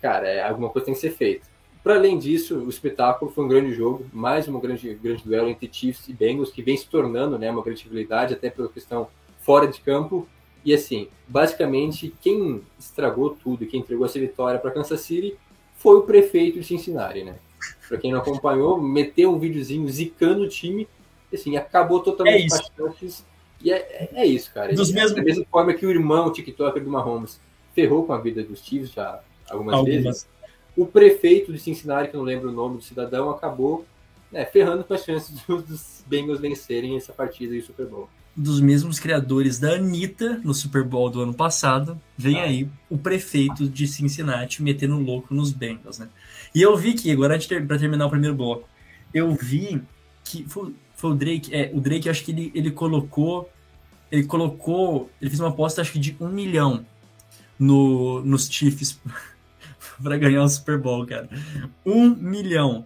cara, é, alguma coisa tem que ser feita. Para além disso, o espetáculo foi um grande jogo, mais um grande, grande duelo entre Chiefs e Bengals, que vem se tornando né, uma grande rivalidade, até pela questão fora de campo. E assim, basicamente, quem estragou tudo, quem entregou essa vitória para Kansas City foi o prefeito de Cincinnati, né? Para quem não acompanhou, meteu um videozinho zicando o time, assim, acabou totalmente é e é, é, isso, cara. Dos mesmos... Da mesma forma que o irmão TikToker do Mahomes ferrou com a vida dos Chiefs já algumas, algumas. vezes. O prefeito de Cincinnati, que eu não lembro o nome do cidadão, acabou né, ferrando com as chances dos Bengals vencerem essa partida e Super Bowl. Dos mesmos criadores da Anitta no Super Bowl do ano passado, vem ah. aí o prefeito de Cincinnati metendo louco nos Bengals, né? E eu vi que, agora para terminar o primeiro bloco, eu vi que foi, o Drake, é, o Drake acho que ele, ele colocou, ele colocou, ele fez uma aposta acho que de um milhão no, nos Chiefs para ganhar o Super Bowl, cara. Um milhão.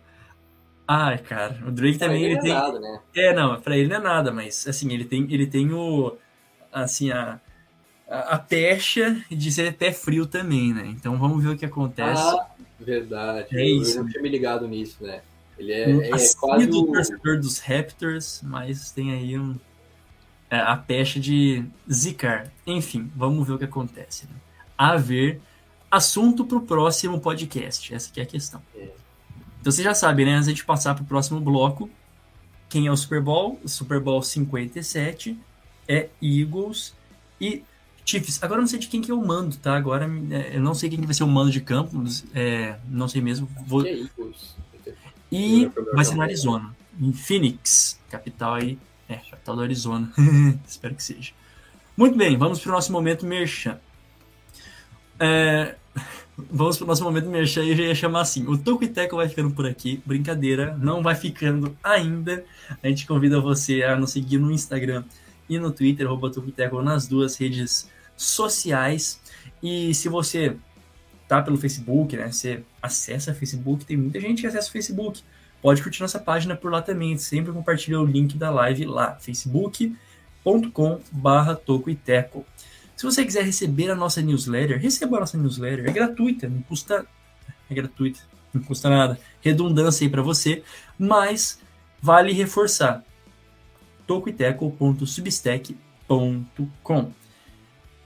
Ai, cara, o Drake pra também ele, ele tem. É, nada, né? é, não, pra ele não é nada, mas assim, ele tem, ele tem o. Assim, a, a, a pecha de ser pé frio também, né? Então vamos ver o que acontece. Ah, verdade. É isso. Eu não tinha me ligado nisso, né? Ele é, um é quase o torcedor dos Raptors, mas tem aí um, é, a pecha de zicar. Enfim, vamos ver o que acontece. Né? A ver assunto para o próximo podcast. Essa aqui é a questão. É. Então você já sabe, né? Antes de passar para o próximo bloco, quem é o Super Bowl? O Super Bowl 57 é Eagles e Chiefs. Agora eu não sei de quem que eu mando, tá? Agora é, eu não sei quem que vai ser o mando de campo. É, não sei mesmo. Vou... É e vai ser no Arizona, em Phoenix, capital aí. É, capital do Arizona. Espero que seja. Muito bem, vamos para o nosso momento merchan. É, vamos para o nosso momento merchan e eu já ia chamar assim. O Toco e Teco vai ficando por aqui. Brincadeira, não vai ficando ainda. A gente convida você a nos seguir no Instagram e no Twitter, arroba nas duas redes sociais. E se você tá pelo Facebook, né? Você acessa o Facebook, tem muita gente que acessa o Facebook. Pode curtir nossa página por lá também. Sempre compartilha o link da live lá, facebook.com barra Toco e Teco. Se você quiser receber a nossa newsletter, receba a nossa newsletter. É gratuita, não custa. É gratuita, não custa nada. Redundância aí para você, mas vale reforçar. tocoiteco.substack.com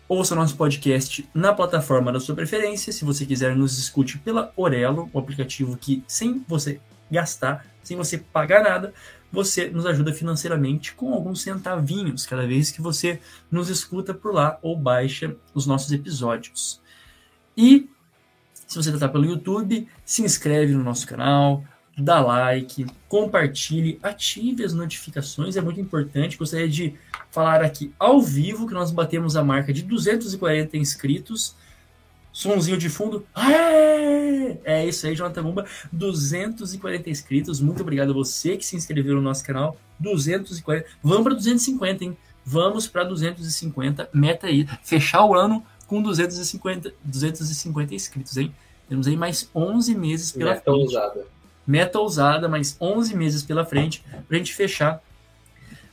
Ouça nosso podcast na plataforma da sua preferência. Se você quiser, nos escute pela Orelo, o aplicativo que, sem você gastar, sem você pagar nada, você nos ajuda financeiramente com alguns centavinhos cada vez que você nos escuta por lá ou baixa os nossos episódios. E se você está pelo YouTube, se inscreve no nosso canal, dá like, compartilhe, ative as notificações, é muito importante. Gostaria de falar aqui ao vivo que nós batemos a marca de 240 inscritos Sonzinho de fundo. É, é isso aí, Jonathan Mumba. 240 inscritos. Muito obrigado a você que se inscreveu no nosso canal. 240. Vamos para 250, hein? Vamos para 250. Meta aí. Fechar o ano com 250, 250 inscritos, hein? Temos aí mais 11 meses pela Meta frente. Ousada. Meta ousada, mais 11 meses pela frente para a gente fechar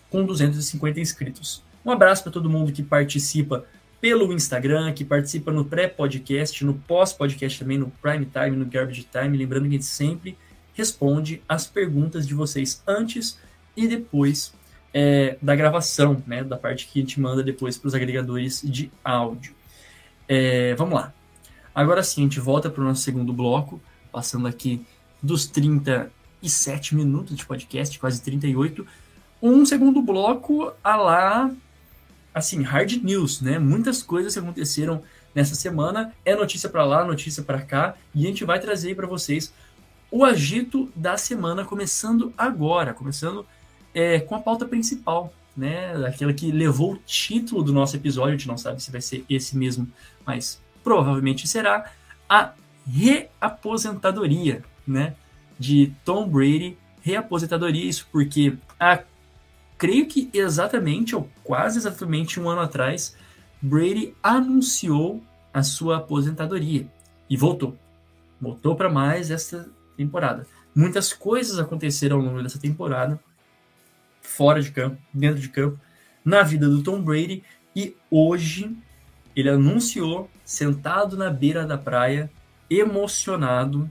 com 250 inscritos. Um abraço para todo mundo que participa pelo Instagram, que participa no pré-podcast, no pós-podcast também, no prime time, no garbage time. Lembrando que a gente sempre responde as perguntas de vocês antes e depois é, da gravação, né? Da parte que a gente manda depois para os agregadores de áudio. É, vamos lá. Agora sim, a gente volta para o nosso segundo bloco, passando aqui dos 37 minutos de podcast, quase 38. Um segundo bloco a lá assim, hard news, né? Muitas coisas aconteceram nessa semana, é notícia para lá, notícia para cá, e a gente vai trazer para vocês o agito da semana, começando agora, começando é, com a pauta principal, né? Aquela que levou o título do nosso episódio, a gente não sabe se vai ser esse mesmo, mas provavelmente será a reaposentadoria, né? De Tom Brady, reaposentadoria, isso porque a creio que exatamente, ou quase exatamente um ano atrás, Brady anunciou a sua aposentadoria e voltou. Voltou para mais esta temporada. Muitas coisas aconteceram ao longo dessa temporada, fora de campo, dentro de campo, na vida do Tom Brady, e hoje ele anunciou, sentado na beira da praia, emocionado,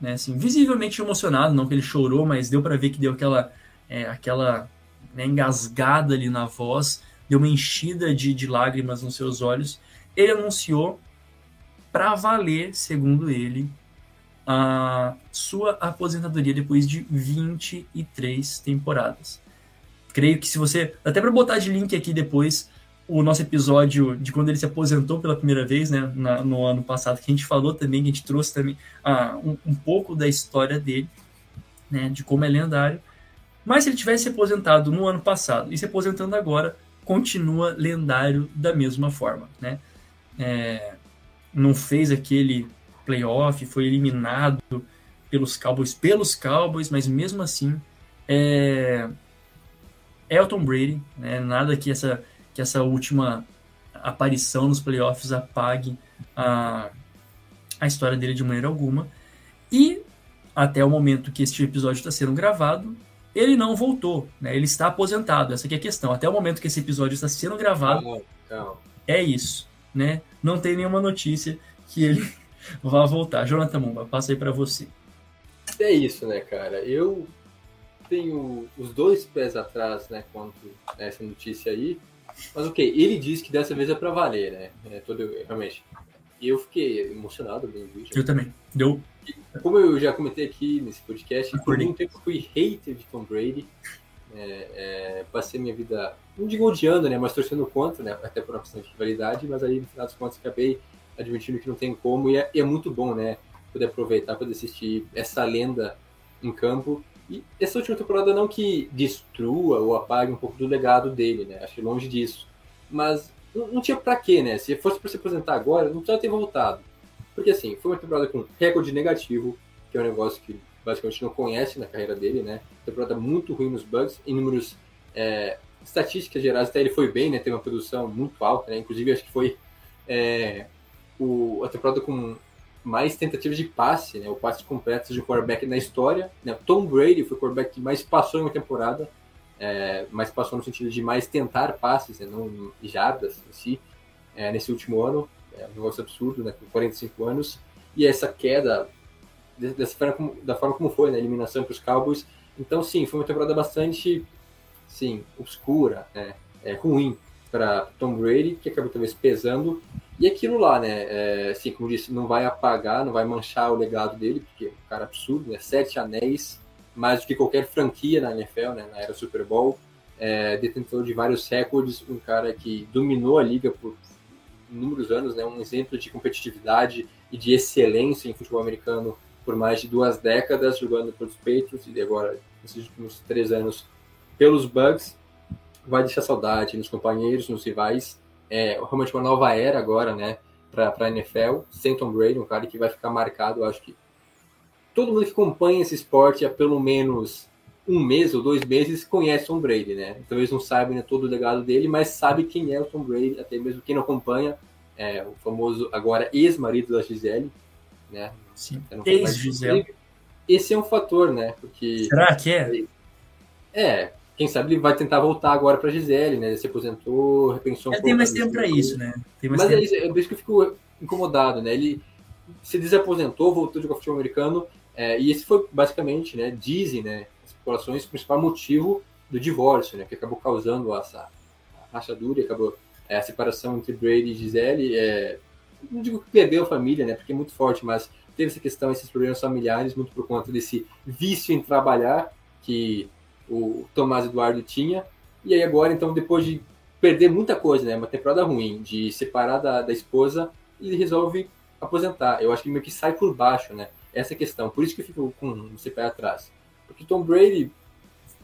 né, assim, visivelmente emocionado, não que ele chorou, mas deu para ver que deu aquela, é, aquela né, engasgada ali na voz, deu uma enchida de, de lágrimas nos seus olhos. Ele anunciou para valer, segundo ele, a sua aposentadoria depois de 23 temporadas. Creio que se você. Até para botar de link aqui depois o nosso episódio de quando ele se aposentou pela primeira vez, né, na, no ano passado, que a gente falou também, que a gente trouxe também ah, um, um, pouco da história dele, né, de como é lendário. Mas se ele tivesse se aposentado no ano passado e se aposentando agora, continua lendário da mesma forma, né? É, não fez aquele playoff, foi eliminado pelos Cowboys, pelos Cowboys, mas mesmo assim é Elton Brady, né? Nada que essa que essa última aparição nos playoffs apague a, a história dele de maneira alguma. E até o momento que este episódio está sendo gravado, ele não voltou, né? Ele está aposentado. Essa é a questão. Até o momento que esse episódio está sendo gravado, calma, calma. é isso, né? Não tem nenhuma notícia que ele vá voltar. Jonathan Mumba, passa aí para você. É isso, né, cara? Eu tenho os dois pés atrás, né, quanto essa notícia aí. Mas ok, ele disse que dessa vez é pra valer, né? É, todo, realmente. E eu fiquei emocionado bem vídeo. Eu também. Deu. Como eu já comentei aqui nesse podcast, por muito tempo fui hater de Tom Brady. É, é, passei minha vida, não digo odiando, né? Mas torcendo contra, né? Até por uma questão de rivalidade, mas aí no final das contas acabei admitindo que não tem como. E é, e é muito bom, né? Poder aproveitar, poder assistir essa lenda em campo e essa última temporada não que destrua ou apague um pouco do legado dele, né? Acho longe disso. Mas não, tinha pra quê, né? Se fosse pra se aposentar agora, não precisava ter voltado. Porque assim, foi uma temporada com recorde negativo, que é um negócio que basicamente não conhece na carreira dele, né? Temporada muito ruim nos bugs, em números é, estatísticas gerais, até ele foi bem, né? Teve uma produção muito alta, né? Inclusive acho que foi é, o, a temporada com mais tentativas de passe, né, o passe completo de quarterback na história. Né? Tom Brady foi o quarterback que mais passou em uma temporada, é, mais passou no sentido de mais tentar passes, né, não jardas em si, é, nesse último ano. É um negócio absurdo, né, com 45 anos. E essa queda, dessa forma como, da forma como foi, né, eliminação para os Cowboys. Então, sim, foi uma temporada bastante, sim, obscura, né, é, ruim para Tom Brady, que acabou talvez pesando e aquilo lá, né? É, assim, como disse, não vai apagar, não vai manchar o legado dele, porque é um cara absurdo, né? Sete anéis, mais do que qualquer franquia na NFL, né? Na era Super Bowl. É, detentor de vários recordes, um cara que dominou a liga por inúmeros anos, né? Um exemplo de competitividade e de excelência em futebol americano por mais de duas décadas, jogando pelos Patriots e agora, nesses últimos três anos, pelos Bucks. Vai deixar saudade nos companheiros, nos rivais é realmente uma nova era agora, né, para a NFL, sem Tom Brady, um cara que vai ficar marcado, acho que todo mundo que acompanha esse esporte há pelo menos um mês ou dois meses conhece Tom Brady, né? Talvez não saiba né, todo o legado dele, mas sabe quem é o Tom Brady, até mesmo quem não acompanha, é, o famoso agora ex-marido da Gisele, né? Sim, ex-Gisele. Esse é um fator, né? Porque Será que é? É, quem sabe ele vai tentar voltar agora para Gisele, né? Ele se aposentou, repensou um é, pouco. Tem mais tempo para isso, né? Mas tempo. é isso, é por isso que eu fico incomodado, né? Ele se desaposentou, voltou de futebol americano, é, e esse foi basicamente, né? Dizem, né? As populações, o principal motivo do divórcio, né? Que acabou causando essa rachadura, acabou é, a separação entre Brady e Gisele. É, não digo que perdeu a família, né? Porque é muito forte, mas teve essa questão, esses problemas familiares, muito por conta desse vício em trabalhar que o Tomás Eduardo tinha. E aí agora, então, depois de perder muita coisa, né? Uma temporada ruim, de separar da, da esposa, ele resolve aposentar. Eu acho que meio que sai por baixo, né? Essa questão. Por isso que eu fico com esse pé atrás. Porque Tom Brady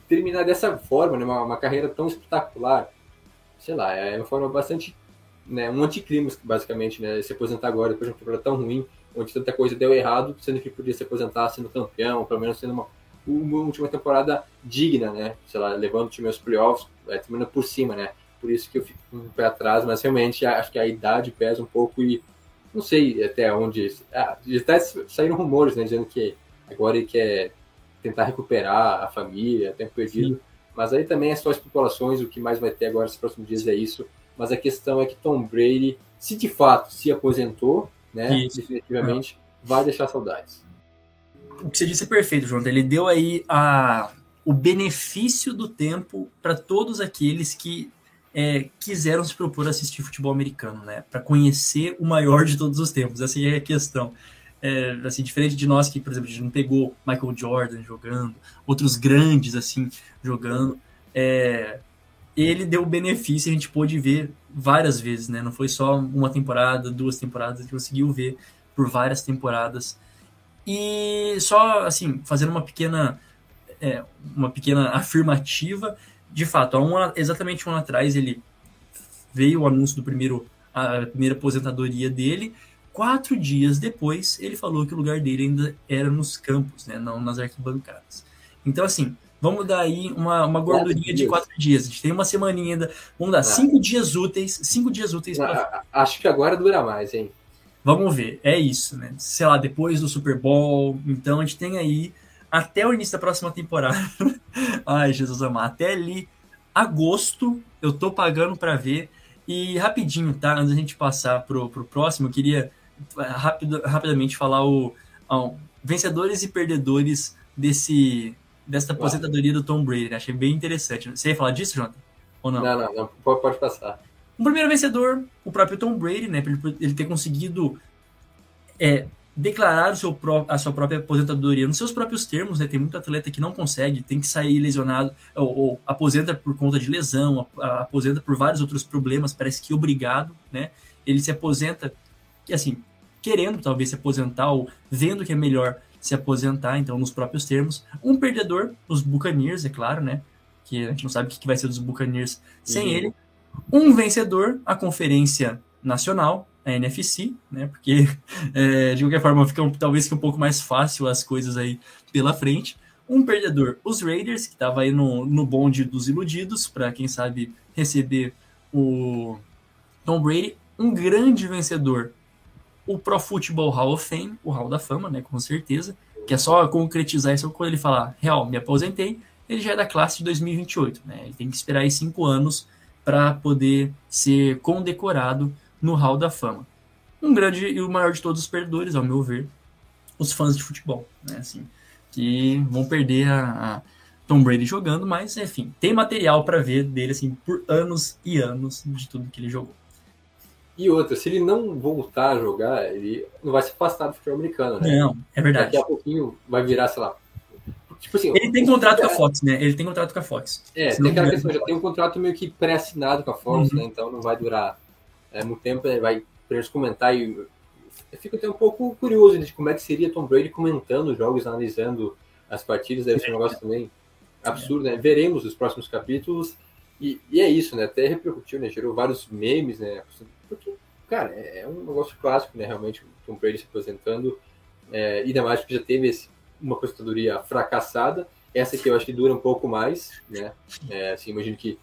terminar dessa forma, né? Uma, uma carreira tão espetacular, sei lá, é uma forma bastante, né? Um anticrime, basicamente, né? Se aposentar agora depois de uma temporada tão ruim, onde tanta coisa deu errado, sendo que podia se aposentar sendo campeão, pelo menos sendo uma, uma última temporada digna, né? Sei lá, levando o time aos playoffs, é, terminando por cima, né? Por isso que eu fico um pé atrás, mas realmente acho que a idade pesa um pouco e não sei até onde. Ah, até saíram rumores, né? Dizendo que agora ele quer tentar recuperar a família, tempo perdido. Sim. Mas aí também é só especulações, o que mais vai ter agora nos próximos dias é isso. Mas a questão é que Tom Brady, se de fato se aposentou, né? Isso. Definitivamente, vai deixar saudades o que você disse é perfeito, João. Ele deu aí a, o benefício do tempo para todos aqueles que é, quiseram se propor a assistir futebol americano, né? Para conhecer o maior de todos os tempos. Essa é a questão. É, assim, diferente de nós que, por exemplo, a gente não pegou Michael Jordan jogando, outros grandes assim jogando. É, ele deu benefício, a gente pôde ver várias vezes, né? Não foi só uma temporada, duas temporadas, a gente conseguiu ver por várias temporadas. E só, assim, fazendo uma pequena, é, uma pequena afirmativa, de fato, há um, exatamente um ano atrás ele veio o anúncio do primeiro, a primeira aposentadoria dele. Quatro dias depois, ele falou que o lugar dele ainda era nos campos, né? Não nas arquibancadas. Então, assim, Vamos dar aí uma, uma gordurinha de quatro dias. A gente tem uma semaninha ainda. Vamos dar ah. cinco dias úteis. Cinco dias úteis pra... Acho que agora dura mais, hein? Vamos ver. É isso, né? Sei lá, depois do Super Bowl. Então a gente tem aí até o início da próxima temporada. Ai, Jesus amar. Até ali, agosto, eu tô pagando para ver. E rapidinho, tá? Antes da gente passar pro, pro próximo, eu queria eh, rápido, rapidamente falar o, o vencedores e perdedores desse dessa aposentadoria do Tom Brady. Né? Achei bem interessante. Você ia falar disso, Jonathan? Ou não? Não, não, não. Pode, pode passar. O primeiro vencedor, o próprio Tom Brady, né? Ele, ter conseguido é, declarar o seu a sua própria aposentadoria nos seus próprios termos, né? Tem muito atleta que não consegue, tem que sair lesionado, ou, ou aposenta por conta de lesão, aposenta por vários outros problemas, parece que obrigado, né? Ele se aposenta, assim, querendo talvez se aposentar, ou vendo que é melhor se aposentar, então, nos próprios termos. Um perdedor, os Buccaneers, é claro, né? Que a gente não sabe o que vai ser dos Buccaneers sem uhum. ele. Um vencedor, a Conferência Nacional, a NFC, né? Porque, é, de qualquer forma, fica, talvez um pouco mais fácil as coisas aí pela frente. Um perdedor, os Raiders, que estava aí no, no bonde dos iludidos, para quem sabe receber o Tom Brady. Um grande vencedor, o Pro Football Hall of Fame, o Hall da Fama, né, com certeza, que é só concretizar isso quando ele falar, real, me aposentei, ele já é da classe de 2028, né, ele tem que esperar aí cinco anos para poder ser condecorado no Hall da Fama. Um grande e o maior de todos os perdedores, ao meu ver, os fãs de futebol, né, assim, que vão perder a, a Tom Brady jogando, mas enfim, tem material para ver dele assim por anos e anos de tudo que ele jogou. E outra, se ele não voltar a jogar, ele não vai se afastar do futebol americano, né? Não, é verdade. Daqui a pouquinho vai virar, sei lá. Tipo assim, ele tem contrato é, com a Fox, né? Ele tem contrato com a Fox. É, se tem aquela questão, já tem um contrato meio que pré-assinado com a Fox, uhum. né? Então não vai durar é, muito tempo, né? vai para eles comentar e eu fico até um pouco curioso de como é que seria Tom Brady comentando os jogos, analisando as partidas, deve ser um negócio também absurdo, né? Veremos os próximos capítulos e, e, é isso, né? Até repercutiu, né? Gerou vários memes, né? Porque, cara, é, é um negócio clássico, né? Realmente, Tom Brady se aposentando. É, ainda mais porque já teve esse, uma aposentadoria fracassada. Essa aqui eu acho que dura um pouco mais, né? É, assim, imagino que.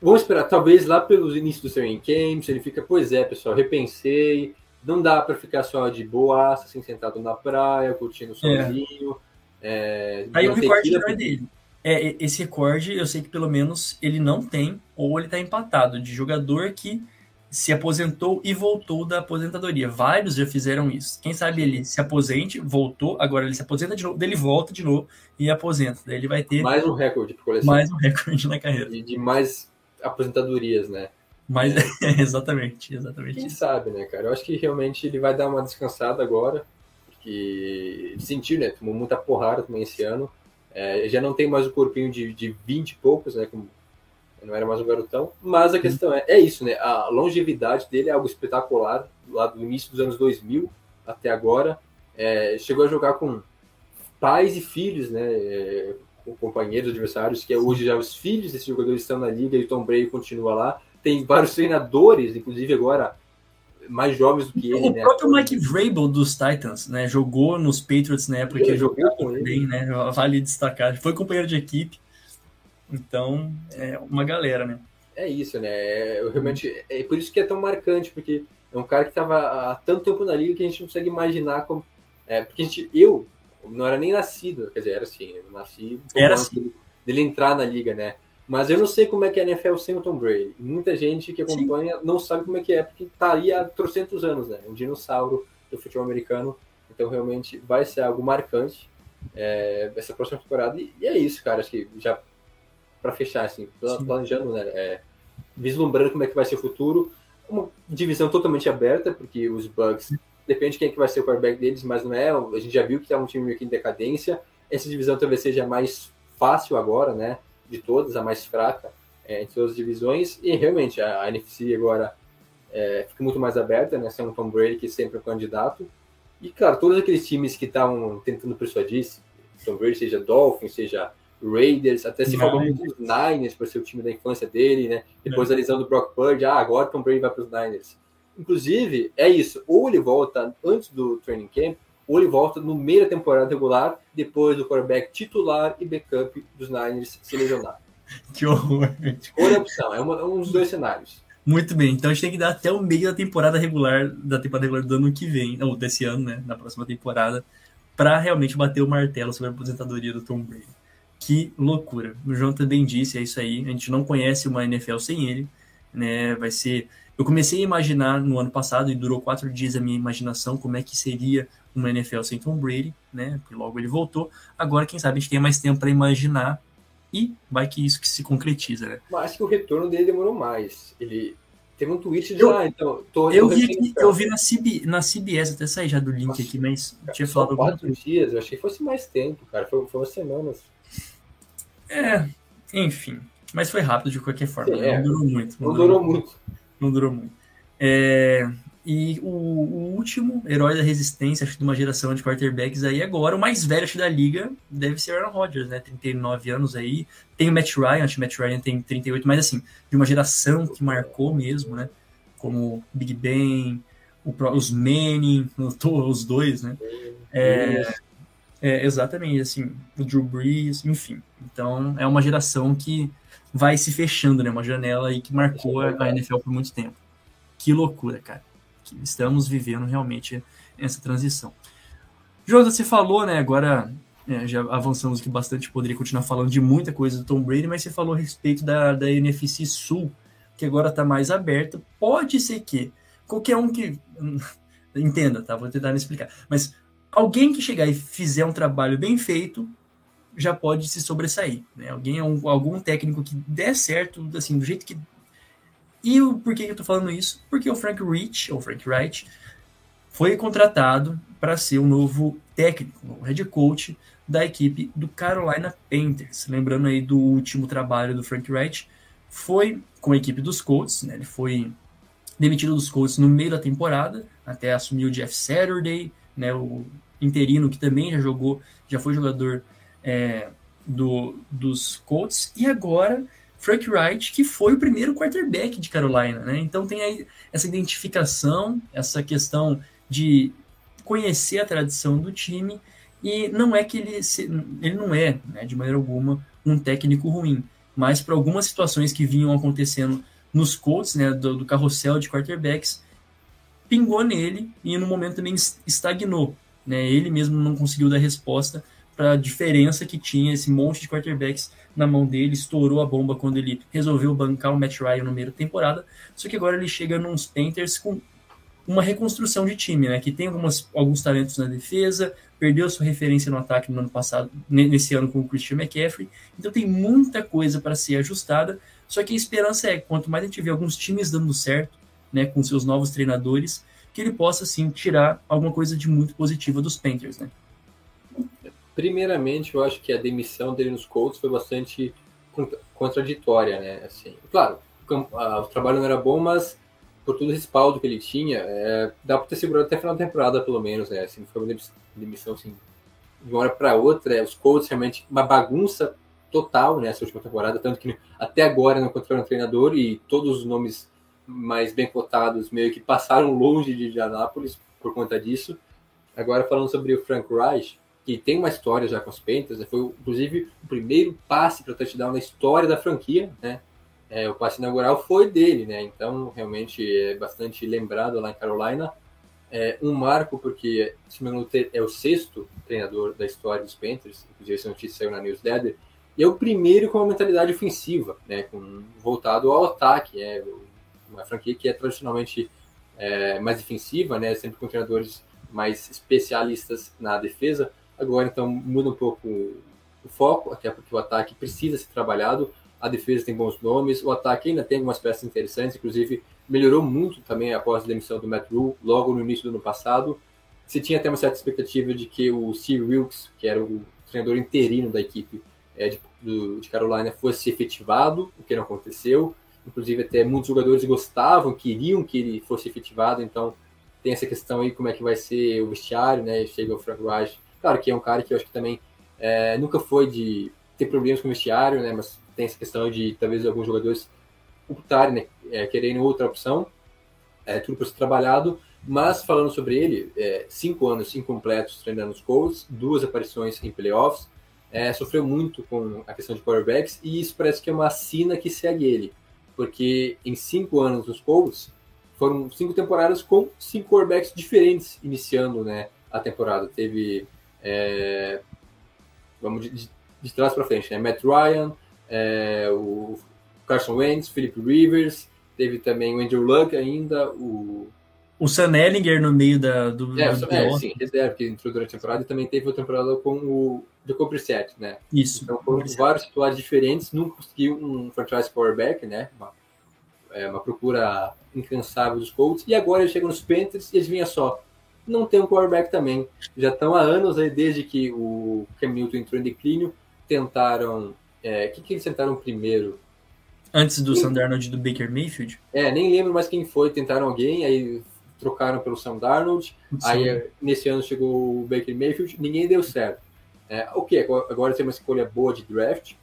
Vamos esperar, talvez lá pelos inícios do training camps, ele fica, pois é, pessoal, repensei. Não dá para ficar só de boa, assim, sentado na praia, curtindo é. sozinho. É. Aí o recorde não é dele é, esse recorde eu sei que pelo menos ele não tem, ou ele está empatado, de jogador que se aposentou e voltou da aposentadoria. Vários já fizeram isso. Quem sabe ele se aposente, voltou, agora ele se aposenta de novo, daí ele volta de novo e aposenta. Daí ele vai ter. Mais um recorde por coleção. Mais um recorde na carreira. E de mais aposentadorias, né? Mas, é. exatamente, exatamente. Quem sabe, né, cara? Eu acho que realmente ele vai dar uma descansada agora, porque sentiu, né? Tomou muita porrada também esse ano. É, já não tem mais o corpinho de, de 20 e poucos, né? Como não era mais um garotão. Mas a questão é, é isso, né? A longevidade dele é algo espetacular, lá do início dos anos 2000 até agora. É, chegou a jogar com pais e filhos, né? É, com companheiros, adversários, que é hoje já os filhos desses jogadores estão na liga e o Tom Brady continua lá. Tem vários treinadores, inclusive agora mais jovens do que ele. O né? próprio Mike Vrabel dos Titans, né? Jogou nos Patriots na época que jogou ele. Bem, né? Vale destacar. Foi companheiro de equipe. Então, é uma galera, né? É isso, né? Eu realmente é por isso que é tão marcante, porque é um cara que estava há tanto tempo na liga que a gente não consegue imaginar como. É, porque a gente, eu não era nem nascido, quer dizer, era assim, eu nasci era assim. dele, dele entrar na liga, né? Mas eu não sei como é que é a NFL sem o Tom Brady. Muita gente que acompanha Sim. não sabe como é que é, porque tá aí há trocentos anos, né? Um dinossauro do futebol americano. Então, realmente, vai ser algo marcante é, essa próxima temporada. E, e, é isso, cara. Acho que já para fechar, assim, planejando, né? É, vislumbrando como é que vai ser o futuro. Uma divisão totalmente aberta, porque os Bucks, depende de quem é que vai ser o quarterback deles, mas não é. A gente já viu que é um time meio que em decadência. Essa divisão talvez seja mais fácil agora, né? de todas, a mais fraca, é, em suas divisões, e realmente a, a NFC agora é, fica muito mais aberta, né? Sem um Tom Brady que sempre é um candidato. E, claro, todos aqueles times que estavam tentando persuadir, Tom Brady, seja Dolphins, seja Raiders, até se falou muito dos Niners por ser o time da infância dele, né? Depois é. a lesão do Brock Purdy, ah, agora Tom Brady vai para os Niners. Inclusive, é isso, ou ele volta antes do training camp, ou ele volta no meio da temporada regular, depois do quarterback titular e backup dos Niners se lesionar. Que horror. Escolha a opção, é, uma, é um dos dois cenários. Muito bem, então a gente tem que dar até o meio da temporada regular, da temporada regular do ano que vem, ou desse ano, né, na próxima temporada, para realmente bater o martelo sobre a aposentadoria do Tom Brady. Que loucura. O João também disse, é isso aí, a gente não conhece uma NFL sem ele, né, vai ser... Eu comecei a imaginar no ano passado, e durou quatro dias a minha imaginação, como é que seria uma NFL sem Tom Brady, né? Porque logo ele voltou. Agora, quem sabe, a gente tem mais tempo para imaginar e vai que isso que se concretiza, né? Mas que o retorno dele demorou mais. Ele teve um tweet de eu, ah, então. Tô, eu, vi aqui, eu vi na, CB, na CBS, até sair já do link Nossa, aqui, mas cara, tinha falado quatro dias, eu achei que fosse mais tempo, cara. Foi, foi umas semanas. É, enfim. Mas foi rápido de qualquer forma. Né? Não durou muito. Não, não durou, durou muito. Não durou muito. É, e o, o, último herói da resistência, acho que de uma geração de quarterbacks aí agora, o mais velho da liga, deve ser Aaron Rodgers, né? 39 anos aí. Tem o Matt Ryan, acho que o Matt Ryan tem 38, mas assim, de uma geração que marcou mesmo, né? Como Big Ben, o, os Manning, os dois, né? É, é, exatamente, assim, o Drew Brees, enfim. Então, é uma geração que vai se fechando, né? Uma janela aí que marcou a NFL por muito tempo. Que loucura, cara que estamos vivendo realmente essa transição. Jonathan, você falou, né? Agora é, já avançamos aqui bastante, poderia continuar falando de muita coisa do Tom Brady, mas você falou a respeito da, da NFC Sul, que agora está mais aberta. Pode ser que qualquer um que. Entenda, tá? Vou tentar me explicar. Mas alguém que chegar e fizer um trabalho bem feito já pode se sobressair. Né? Alguém, algum técnico que der certo, assim, do jeito que e o, por que eu estou falando isso? Porque o Frank Rich, ou Frank Wright, foi contratado para ser o novo técnico, o head coach da equipe do Carolina Panthers. Lembrando aí do último trabalho do Frank Wright, foi com a equipe dos Colts, né? Ele foi demitido dos Colts no meio da temporada, até assumir o Jeff Saturday, né? O interino que também já jogou, já foi jogador é, do, dos Colts, e agora Frank Wright, que foi o primeiro quarterback de Carolina, né? Então tem aí essa identificação, essa questão de conhecer a tradição do time. E não é que ele se, ele não é, né, de maneira alguma, um técnico ruim, mas para algumas situações que vinham acontecendo nos Colts, né, do, do carrossel de quarterbacks, pingou nele e no momento também estagnou, né? Ele mesmo não conseguiu dar resposta para a diferença que tinha esse monte de quarterbacks na mão dele, estourou a bomba quando ele resolveu bancar o Matt Ryan no meio da temporada, só que agora ele chega nos Panthers com uma reconstrução de time, né, que tem algumas, alguns talentos na defesa, perdeu sua referência no ataque no ano passado, nesse ano com o Christian McCaffrey, então tem muita coisa para ser ajustada, só que a esperança é, quanto mais a gente vê alguns times dando certo, né, com seus novos treinadores, que ele possa, sim, tirar alguma coisa de muito positiva dos Panthers, né. Primeiramente, eu acho que a demissão dele nos Colts foi bastante contraditória, né? Assim, claro, o trabalho não era bom, mas por todo o respaldo que ele tinha, é, dá para ter segurado até final da temporada, pelo menos, né? Assim, foi uma demissão assim, de uma hora para outra. É, os Colts realmente uma bagunça total nessa última temporada, tanto que até agora não encontraram um treinador e todos os nomes mais bem cotados meio que passaram longe de Indianápolis por conta disso. Agora falando sobre o Frank Reich, que tem uma história já com os Panthers, foi inclusive o primeiro passe para touchdown na história da franquia, né? É, o passe inaugural foi dele, né? Então realmente é bastante lembrado lá em Carolina. É um marco porque, se me engano, é o sexto treinador da história dos Panthers, inclusive essa notícia saiu na Newsletter, e é o primeiro com uma mentalidade ofensiva, né? Com, voltado ao ataque, é uma franquia que é tradicionalmente é, mais defensiva, né? Sempre com treinadores mais especialistas na defesa Agora, então, muda um pouco o foco, até porque o ataque precisa ser trabalhado, a defesa tem bons nomes, o ataque ainda tem algumas peças interessantes, inclusive melhorou muito também após a demissão do Matt Rule, logo no início do ano passado. Se tinha até uma certa expectativa de que o Steve Wilkes, que era o treinador interino da equipe, é, de, do, de Carolina fosse efetivado, o que não aconteceu. Inclusive, até muitos jogadores gostavam, queriam que ele fosse efetivado, então tem essa questão aí, como é que vai ser o vestiário, né? Chega o Frank Reich, claro que é um cara que eu acho que também é, nunca foi de ter problemas com o vestiário, né? Mas tem essa questão de talvez alguns jogadores optarem, né? É, querendo outra opção, é, tudo para ser trabalhado. Mas falando sobre ele, é, cinco anos incompletos treinando os Colts, duas aparições em playoffs, é, sofreu muito com a questão de quarterbacks e isso parece que é uma sina que segue ele, porque em cinco anos nos Colts foram cinco temporadas com cinco quarterbacks diferentes iniciando né, a temporada. Teve, é, vamos de, de trás para frente, né, Matt Ryan, é, o Carson Wentz, Philip Rivers, teve também o Andrew Luck ainda, o o Sam Ellinger no meio da, do. É, do é sim, reserva que entrou durante a temporada e também teve uma temporada com o Jacob Brissett, né? Isso. Então foram vários titulares diferentes, nunca conseguiu um franchise powerback, né? Uma, é, uma procura incansável dos Colts. E agora eles chegam nos Panthers e eles vinham só. Não tem um quarterback também. Já estão há anos aí, desde que o Cam Newton entrou em declínio, tentaram. O é, que, que eles tentaram primeiro? Antes do Sam Darnold e do Baker Mayfield? É, nem lembro mais quem foi. Tentaram alguém, aí trocaram pelo Sam Darnold, Sim. aí nesse ano chegou o Baker Mayfield, ninguém deu certo. É, ok, agora tem uma escolha boa de draft,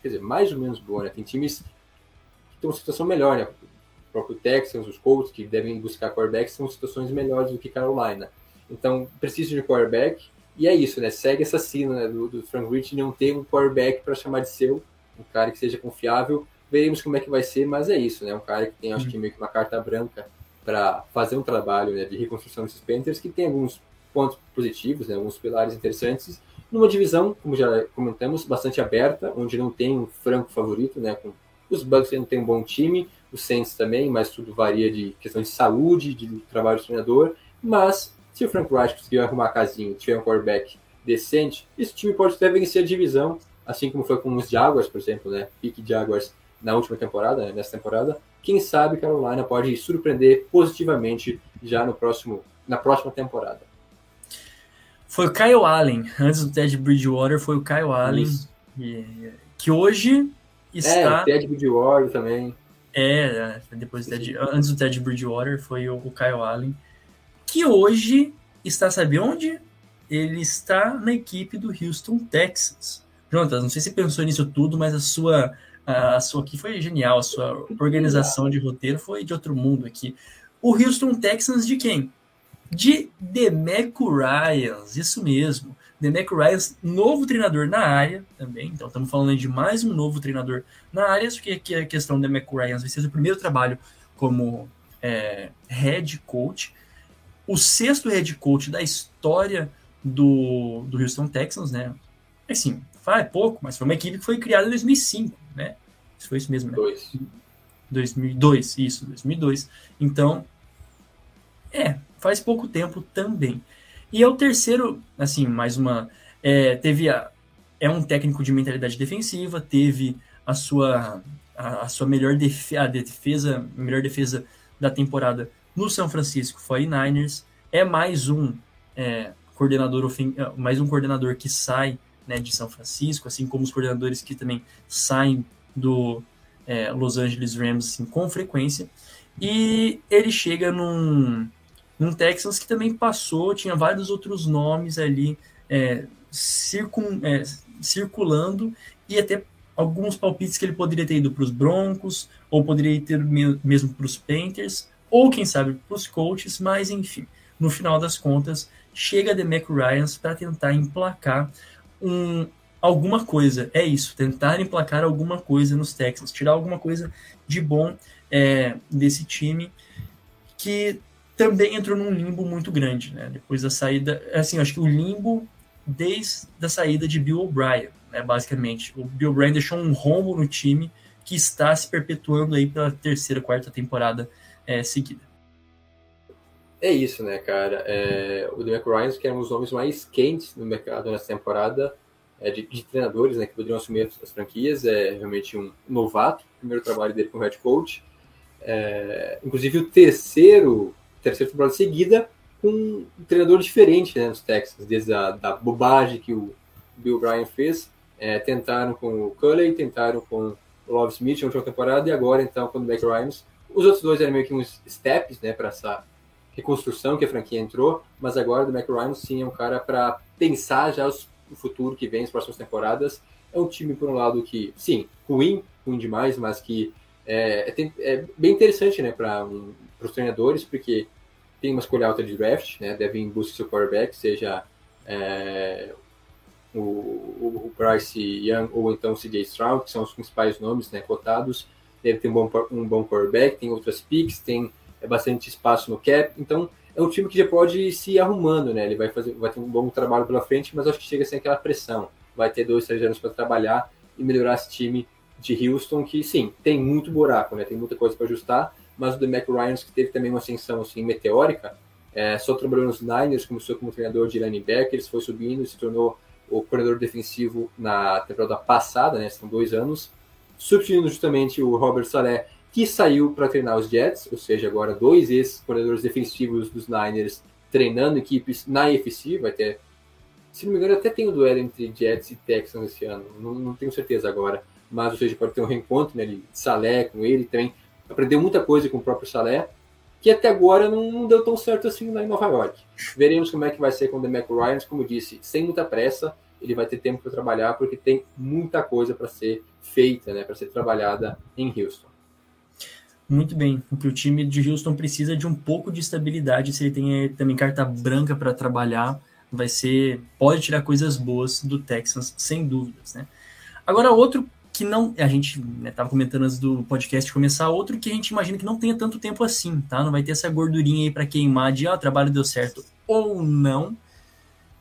quer dizer, mais ou menos boa, né? Tem times que têm uma situação melhor, né? O próprio Texans, os Colts, que devem buscar quarterbacks, são situações melhores do que Carolina. Então, precisa de quarterback, e é isso, né? Segue essa cena né? do, do Frank Rich não ter um quarterback para chamar de seu, um cara que seja confiável. Veremos como é que vai ser, mas é isso, né? Um cara que tem, acho que, meio que uma carta branca para fazer um trabalho né, de reconstrução desses Panthers que tem alguns pontos positivos, né, alguns pilares interessantes, numa divisão, como já comentamos, bastante aberta, onde não tem um franco favorito, né, com os Bucks não tem um bom time, os Saints também, mas tudo varia de questão de saúde, de trabalho do treinador, mas se o Frank Reich conseguir arrumar a casinha e tiver um quarterback decente, esse time pode até vencer a divisão, assim como foi com os Jaguars, por exemplo, né, pique Jaguars na última temporada, né, nessa temporada, quem sabe Carolina pode surpreender positivamente já no próximo, na próxima temporada. Foi o Kyle Allen, antes do Ted Bridgewater foi o Kyle Allen, que hoje está... É, o Ted Bridgewater também. É, é depois do Ted, antes do Ted Bridgewater foi o, o Kyle Allen, que hoje está, sabe onde? Ele está na equipe do Houston Texans. Jonathan, não sei se você pensou nisso tudo, mas a sua a sua aqui foi genial, a sua organização de roteiro foi de outro mundo aqui. O Houston Texans de quem? De Demeco Ryans, isso mesmo. Demeco Ryans, novo treinador na área também. Então estamos falando de mais um novo treinador na área, só que a questão do Demeco Ryans vai ser o primeiro trabalho como é, head coach. O sexto head coach da história do, do Houston Texans, né? Assim, faz pouco, mas foi uma equipe que foi criada em 2005 né? Foi isso mesmo, né? Dois. 2002, isso, 2002. Então, é, faz pouco tempo também. E é o terceiro, assim, mais uma. É, teve a, é um técnico de mentalidade defensiva, teve a sua, a, a sua melhor defesa, a defesa, melhor defesa da temporada no São Francisco 49ers. É mais um é, coordenador ofen mais um coordenador que sai né, de São Francisco, assim como os coordenadores que também saem do é, Los Angeles Rams assim, com frequência. E ele chega num, num Texans que também passou, tinha vários outros nomes ali é, circun, é, circulando e até alguns palpites que ele poderia ter ido para os Broncos, ou poderia ter mesmo para os Panthers, ou quem sabe para os Colts, mas enfim, no final das contas, chega de Mac Ryans para tentar emplacar um, alguma coisa. É isso, tentar emplacar alguma coisa nos Texans, tirar alguma coisa de bom é, desse time que também entrou num limbo muito grande, né? Depois da saída, assim, acho que o limbo desde a saída de Bill O'Brien, né? Basicamente, o Bill O'Brien deixou um rombo no time que está se perpetuando aí pela terceira, quarta temporada é, seguida. É isso, né, cara? É, o Demeco Ryan, que eram os homens mais quentes no mercado nessa temporada, é, de, de, treinadores né, que poderiam assumir as franquias, é realmente um novato, primeiro trabalho dele como head coach. É, inclusive o terceiro, terceira temporada seguida com um treinador diferente né, nos Texans, desde a da bobagem que o Bill Bryan fez É, tentaram com o Culley, tentaram com o Love Smith na última temporada e agora então com o Mac Rhymes. Os outros dois eram meio que uns steps né, para essa reconstrução que a franquia entrou, mas agora o Mac Ryan sim é um cara para pensar já os, o futuro que vem, as próximas temporadas. É um time, por um lado, que, sim, ruim, ruim demais, mas que é, é, é bem interessante né, para um, os treinadores, porque tem uma escolha alta de draft, né, deve ir em busca do seu quarterback, seja é, o, o, Bryce Young ou então o CJ Stroud, que são os principais nomes né, cotados. Deve ter um bom, um bom quarterback, tem outras picks, tem é bastante espaço no cap, então é um time que já pode se arrumando, né? Ele vai fazer, vai ter um bom trabalho pela frente, mas acho que chega sem aquela pressão. Vai ter dois, três anos para trabalhar e melhorar esse time de Houston, que sim, tem muito buraco, né? Tem muita coisa para ajustar, mas o Mac Ryan, que teve também uma ascensão assim, meteórica, é, só trabalhou nos Niners, começou como treinador de linebackers, foi subindo e se tornou o coordenador defensivo na temporada passada, né? São dois anos, substituindo justamente o Robert Saleh, que saiu para treinar os Jets, ou seja, agora dois ex-corredores defensivos dos Niners treinando equipes na EFC, vai ter, se não me engano, até tem um duelo entre Jets e Texans esse ano, não, não, tenho certeza agora, mas ou seja, pode ter um reencontro né, de Salé com ele também, aprendeu muita coisa com o próprio Salé, que até agora não, não, deu tão certo assim lá em Nova York. Veremos como é que vai ser com o DeMac Ryan, como disse, sem muita pressa, ele vai ter tempo para trabalhar, porque tem muita coisa para ser feita, né, para ser trabalhada em Houston. Muito bem, porque o time de Houston precisa de um pouco de estabilidade. Se ele tem eh, também carta branca para trabalhar, vai ser pode tirar coisas boas do Texans, sem dúvidas, né? Agora outro que não a gente estava né, comentando antes do podcast começar, outro que a gente imagina que não tenha tanto tempo assim, tá? Não vai ter essa gordurinha aí para queimar de ah, o trabalho deu certo ou não.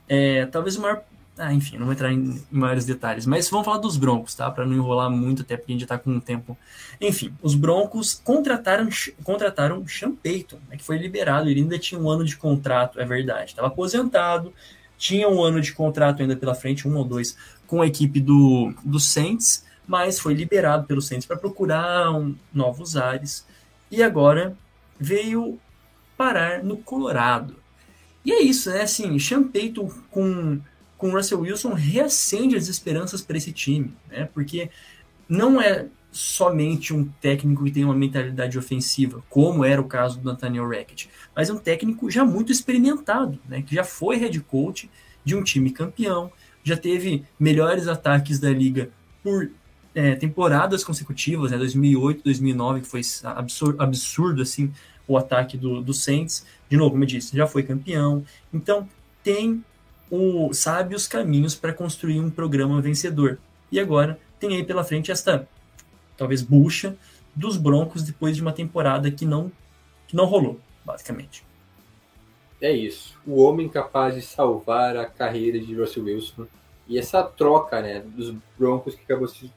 É, talvez o maior ah, enfim, não vou entrar em, maiores detalhes. Mas vamos falar dos Broncos, tá? Para não enrolar muito, até porque a gente já tá com um tempo. Enfim, os Broncos contrataram, contrataram Sean Payton, né, que foi liberado. Ele ainda tinha um ano de contrato, é verdade. Estava aposentado, tinha um ano de contrato ainda pela frente, um ou dois, com a equipe do, do Saints, mas foi liberado pelo Saints para procurar um, novos ares. E agora veio parar no Colorado. E é isso, né? Assim, Sean Payton com com o Russell Wilson reacende as esperanças para esse time, né? Porque não é somente um técnico que tem uma mentalidade ofensiva, como era o caso do Nathaniel Hackett, mas é um técnico já muito experimentado, né? Que já foi head coach de um time campeão, já teve melhores ataques da liga por é, temporadas consecutivas, né? 2008, 2009, que foi absurdo, absurdo assim o ataque do, do Saints. De novo, como eu disse, já foi campeão. Então tem o, sabe os caminhos para construir um programa vencedor. E agora tem aí pela frente esta, talvez, bucha dos Broncos depois de uma temporada que não, que não rolou, basicamente. É isso. O homem capaz de salvar a carreira de Russell Wilson. E essa troca né, dos Broncos que acabou se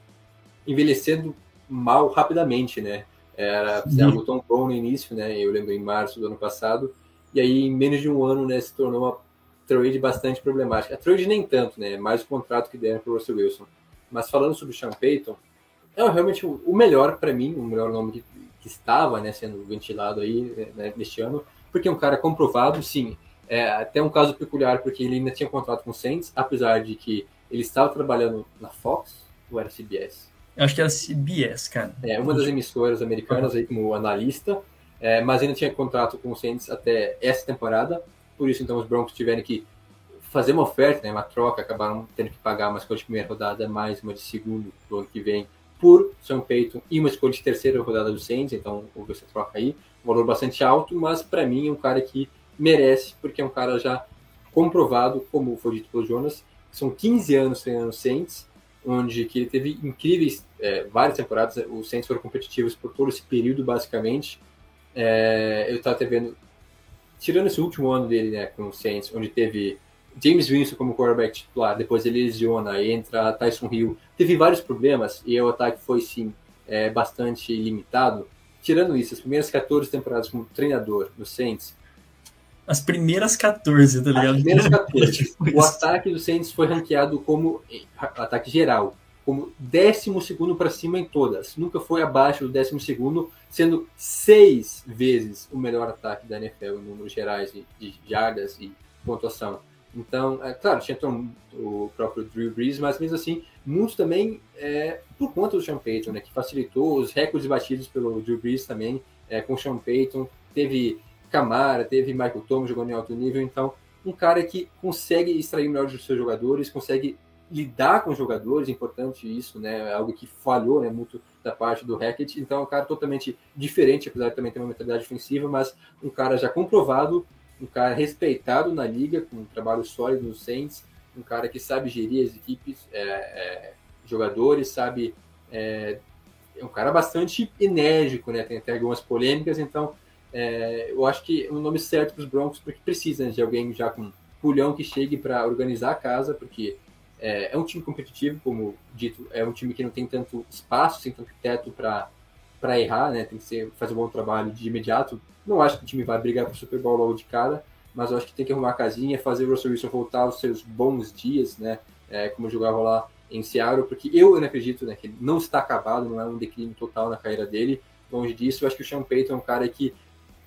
envelhecendo mal rapidamente, né? Era o Tom Brown no início, né? Eu lembro em março do ano passado. E aí, em menos de um ano, né, se tornou uma trade bastante problemática. A trade nem tanto, né? Mais o contrato que deram para o Russell Wilson. Mas falando sobre o Sean Payton, é realmente o melhor para mim, o melhor nome que, que estava né, sendo ventilado aí né, neste ano, porque é um cara comprovado, sim. É até um caso peculiar, porque ele ainda tinha contrato com o Saints, apesar de que ele estava trabalhando na Fox, ou era CBS? Eu acho que era CBS, cara. É, uma das emissoras americanas aí como analista, é, mas ainda tinha contrato com o Saints até essa temporada, por isso então os Broncos tiveram que fazer uma oferta, né, uma troca, acabaram tendo que pagar uma escolha de primeira rodada, mais uma de segundo do ano que vem, por Sean Payton e uma escolha de terceira rodada do Saints, então houve essa troca aí, um valor bastante alto, mas para mim é um cara que merece, porque é um cara já comprovado, como foi dito pelo Jonas, são 15 anos treinando Saints, onde que ele teve incríveis, é, várias temporadas, os Saints foram competitivos por todo esse período, basicamente, é, eu estava vendo tirando esse último ano dele, né, com o Saints, onde teve James Winston como quarterback titular, depois ele lesiona, entra Tyson Hill, teve vários problemas e o ataque foi sim é, bastante limitado. Tirando isso, as primeiras 14 temporadas como treinador no Saints. As primeiras 14, tá ligado? As primeiras 14. o ataque do Saints foi ranqueado como ataque geral como décimo segundo para cima em todas. Nunca foi abaixo do décimo segundo, sendo seis vezes o melhor ataque da NFL em números gerais de, de jardas e pontuação. Então, é, claro, tinha o próprio Drew Brees, mas mesmo assim, muito também é, por conta do Sean Payton, né, que facilitou os recordes batidos pelo Drew Brees também, é, com o Sean Payton. Teve Camara, teve Michael Thomas jogando em alto nível, então um cara que consegue extrair o melhor dos seus jogadores, consegue lidar com jogadores, importante isso, né? É algo que falhou, né? Muito da parte do Hackett. Então, é um cara totalmente diferente, apesar de também ter uma mentalidade ofensiva, mas um cara já comprovado, um cara respeitado na liga, com um trabalho sólido no Saints, um cara que sabe gerir as equipes, é, é, jogadores, sabe. É, é, um cara bastante enérgico, né? Tem até algumas polêmicas, então é, eu acho que é um nome certo para os Broncos, porque precisa de alguém já com pulhão que chegue para organizar a casa, porque é, é, um time competitivo, como dito, é um time que não tem tanto espaço, sem tanto teto para errar, né? Tem que ser, fazer um bom trabalho de imediato. Não acho que o time vai brigar para o Super Bowl logo de cara, mas eu acho que tem que arrumar a casinha, fazer o Russell Wilson voltar aos seus bons dias, né? É, como jogava lá em Seattle, porque eu não acredito né, que ele não está acabado, não é um declínio total na carreira dele. Longe disso, eu acho que o Sean Payton é um cara que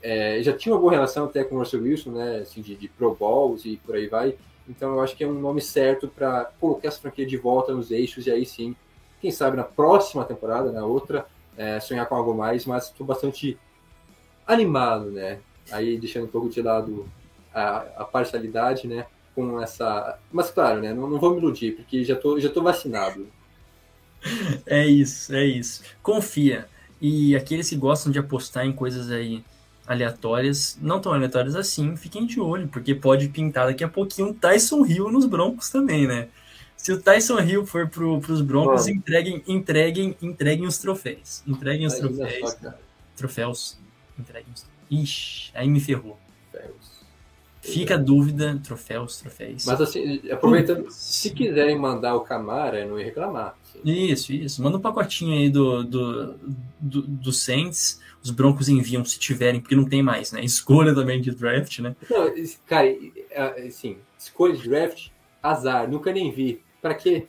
é, já tinha uma boa relação até com o Russell Wilson, né? Assim, de, de Pro Bowls e por aí vai. Então eu acho que é um nome certo para colocar essa franquia de volta nos eixos e aí sim, quem sabe na próxima temporada, na outra, é, sonhar com algo mais, mas estou bastante animado, né? Aí deixando um pouco de lado a, a parcialidade, né? Com essa. Mas claro, né? Não, não vou me iludir, porque já tô, já tô vacinado. É isso, é isso. Confia. E aqueles que gostam de apostar em coisas aí aleatórias, não tão aleatórias assim, fiquem de olho, porque pode pintar daqui a pouquinho um Tyson Hill nos Broncos também, né? Se o Tyson Hill for pro, pros Broncos, Mano. entreguem, entreguem, entreguem os troféus. Entreguem os troféus. Só, troféus. Entreguem os Ixi, aí me ferrou. Troféus. Fica a dúvida, troféus, troféus. Mas assim, aproveitando, se quiserem mandar o Camara, não ia reclamar. Assim. Isso, isso. Manda um pacotinho aí do, do, do, do Saints os Broncos enviam se tiverem, porque não tem mais, né? Escolha também de draft, né? Não, cara, assim, escolha de draft, azar, nunca nem vi. Pra quê?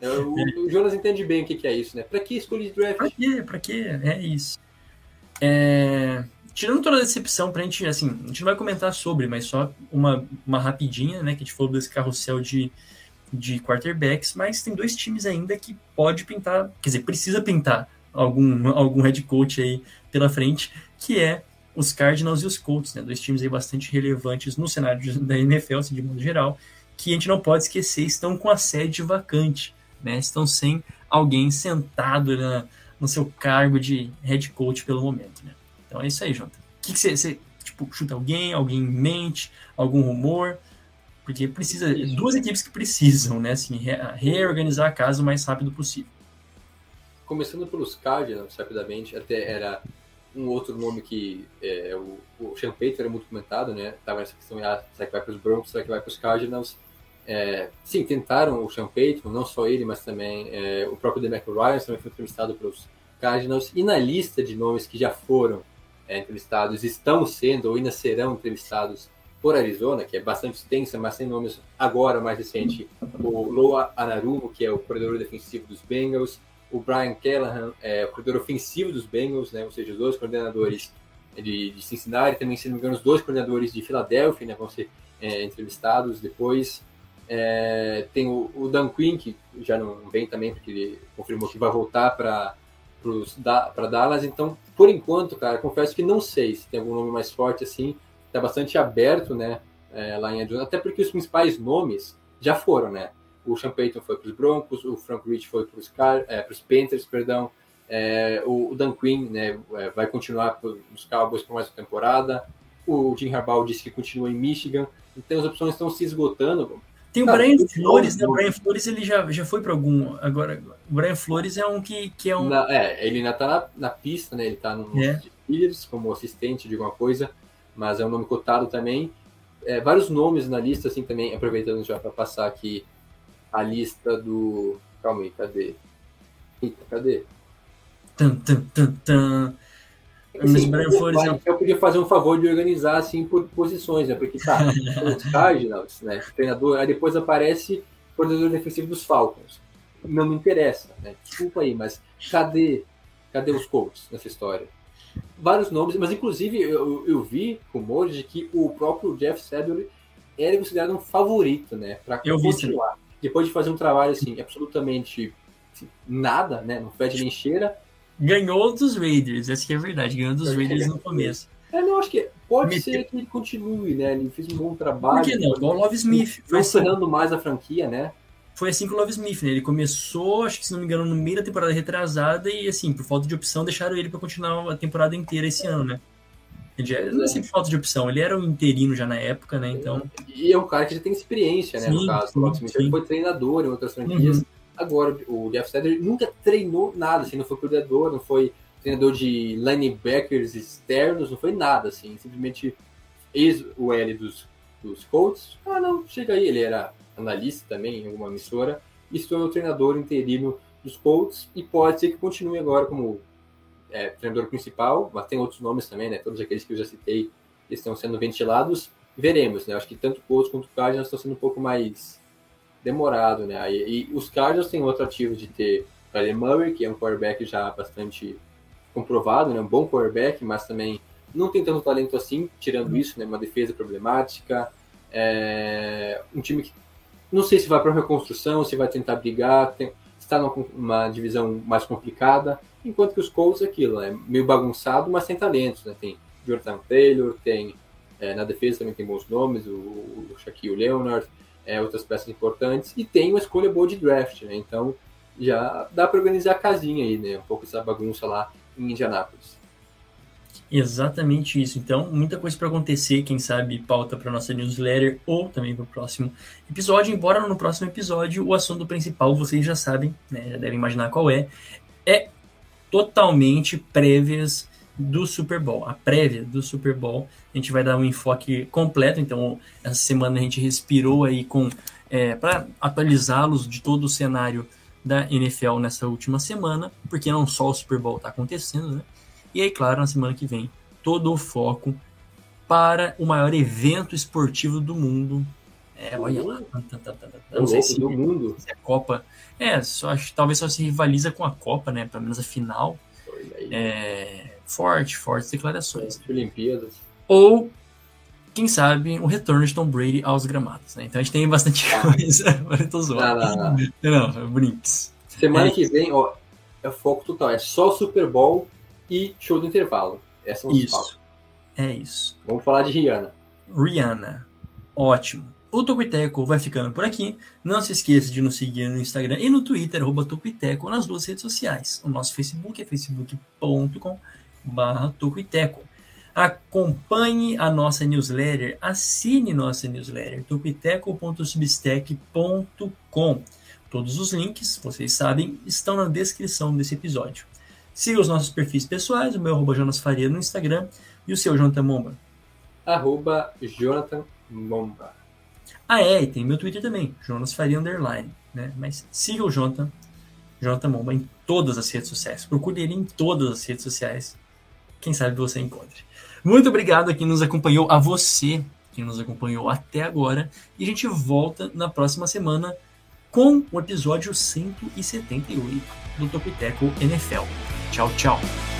É, o, o Jonas entende bem o que, que é isso, né? Pra que escolha de draft? Pra quê? Pra quê? É isso. É... Tirando toda a decepção, pra gente, assim, a gente não vai comentar sobre, mas só uma, uma rapidinha, né? Que a gente falou desse carrossel de, de quarterbacks, mas tem dois times ainda que pode pintar, quer dizer, precisa pintar algum, algum head coach aí pela frente, que é os Cardinals e os Colts, né? Dois times aí bastante relevantes no cenário da NFL, assim, de modo geral, que a gente não pode esquecer, estão com a sede vacante, né? Estão sem alguém sentado na, no seu cargo de head coach pelo momento, né? Então é isso aí, Jonathan. O que, você, tipo, chuta alguém, alguém mente, algum rumor? Porque precisa, duas equipes que precisam, né? Assim, re, reorganizar a casa o mais rápido possível. Começando pelos Cardinals, rapidamente, até era um outro nome que é, o, o era muito comentado, né? Tava essa questão, ah, será que vai para os Broncos, será que vai para os Cardinals? É, sim, tentaram o Sean não só ele, mas também é, o próprio DeMarco Ryan também foi entrevistado pelos Cardinals. E na lista de nomes que já foram é, entrevistados, estão sendo ou ainda serão entrevistados por Arizona, que é bastante extensa, mas tem nomes agora mais recente, o Loa Anarumo, que é o coordenador defensivo dos Bengals, o Brian Callahan é o coordenador ofensivo dos Bengals, né? ou seja, os dois coordenadores de, de Cincinnati, também, se não me engano, os dois coordenadores de Filadélfia né? vão ser é, entrevistados depois. É, tem o, o, Dan Quinn, que já não vem também, porque ele confirmou que vai voltar para para Dallas. Então, por enquanto, cara, confesso que não sei se tem algum nome mais forte assim. Está bastante aberto, né? É, lá em Arizona, até porque os principais nomes já foram, né? o Sean Payton foi para os Broncos, o Frank Rich foi para os é, Panthers, perdão, é, o, o, Dan Quinn né, é, vai continuar nos Cowboys por mais uma temporada, o Jim Harbaugh disse que continua em Michigan, então as opções estão se esgotando. Tem o Brian Flores, né? O Brian Flores ele já, já foi para algum. Agora, o Brian Flores é um que, que é um. Na, é, ele ainda está na, na, pista, né? Ele está no é. Como assistente de alguma coisa, mas é um nome cotado também. É, vários nomes na lista, assim, também, aproveitando já para passar aqui a lista do. Calma aí, cadê? Eita, cadê? Tum, tum, tum, tum. Assim, eu, eu, eu podia fazer um favor de organizar assim por posições, né? Porque tá, os Cardinals, né? Treinador, aí depois aparece o coordenador defensivo dos Falcons. Não me interessa, né? Desculpa aí, mas cadê, cadê os Colts nessa história? Vários nomes, mas inclusive eu, eu vi rumores de que o próprio Jeff Saturday era considerado um favorito, né? Para continuar. Depois de fazer um trabalho assim, absolutamente assim, nada, né? Não fede nem cheira. Ganhou dos Raiders, essa que é a verdade. Ganhou dos Raiders no começo. É, não, acho que pode ser que ele continue, né? Ele fez um bom trabalho. Por que não? Igual o Love Smith. Foi assim. mais a franquia, né? Foi assim com o Love Smith, né? Ele começou, acho que se não me engano, no meio da temporada retrasada e, assim, por falta de opção, deixaram ele para continuar a temporada inteira esse ano, né? Ele já, não é sempre falta de opção, ele era um interino já na época, né? Então... E é um cara que já tem experiência, né? Sim, no caso, sim, o Love Smith ele foi treinador em outras franquias. Uhum. Agora, o Jeff Saturday nunca treinou nada, assim, não foi cuidador, não foi treinador de linebackers externos, não foi nada, assim, simplesmente ex o L dos, dos Colts. Ah, não, chega aí, ele era analista também em alguma emissora e se tornou treinador interino dos Colts e pode ser que continue agora como é, treinador principal, mas tem outros nomes também, né? Todos aqueles que eu já citei estão sendo ventilados. Veremos, né? Acho que tanto o Colts quanto o Cardinals estão sendo um pouco mais demorado, né? E, e os Cardinals têm outro ativo de ter Kyler Murray, que é um quarterback já bastante comprovado, né? Um bom quarterback, mas também não tem tanto talento assim, tirando isso, né? Uma defesa problemática, é... um time que não sei se vai para reconstrução, se vai tentar brigar, tem... está numa divisão mais complicada. Enquanto que os Colts, é aquilo, é meio bagunçado, mas tem talentos, né? Tem Jordan Taylor, tem é, na defesa também tem bons nomes, o, o Shaquille Leonard, é, outras peças importantes, e tem uma escolha boa de draft, né? Então já dá para organizar a casinha aí, né? Um pouco essa bagunça lá em Indianápolis. Exatamente isso. Então, muita coisa para acontecer, quem sabe pauta para nossa newsletter ou também para o próximo episódio. Embora no próximo episódio o assunto principal vocês já sabem, né, já devem imaginar qual é, é totalmente prévias do Super Bowl. A prévia do Super Bowl, a gente vai dar um enfoque completo. Então, essa semana a gente respirou aí com é, para atualizá-los de todo o cenário da NFL nessa última semana, porque não só o Super Bowl está acontecendo, né? E aí, claro, na semana que vem, todo o foco para o maior evento esportivo do mundo. É, olha lá. Não sei se, do mundo. se a Copa é, só, acho, talvez só se rivaliza com a Copa, né? Pelo menos a final. É, forte, fortes declarações. Olimpíadas. Ou, quem sabe, o retorno de Tom Brady aos gramados. Né? Então a gente tem bastante coisa. Eu tô zoando. Não, não, não. não brinks. Semana é. que vem, ó, é foco total. É só Super Bowl e show do intervalo. Essa é isso. É isso. Vamos falar de Rihanna. Rihanna. Ótimo. O Tocoiteco vai ficando por aqui. Não se esqueça de nos seguir no Instagram e no Twitter, arroba Tocoiteco, nas duas redes sociais. O nosso Facebook é facebook.com Tocoiteco. Acompanhe a nossa newsletter, assine nossa newsletter, tocoiteco.substack.com. Todos os links, vocês sabem, estão na descrição desse episódio. Siga os nossos perfis pessoais, o meu arroba Jonas Faria no Instagram e o seu Jonathan Momba. Arroba Jonathan Momba. Ah, é, e tem meu Twitter também, Jonas Faria Underline. Né? Mas siga o Jonathan, Jonathan Momba, em todas as redes sociais. Procure ele em todas as redes sociais. Quem sabe você encontre. Muito obrigado a quem nos acompanhou, a você que nos acompanhou até agora. E a gente volta na próxima semana com o episódio 178 do Topiteco NFL. Tchau, tchau.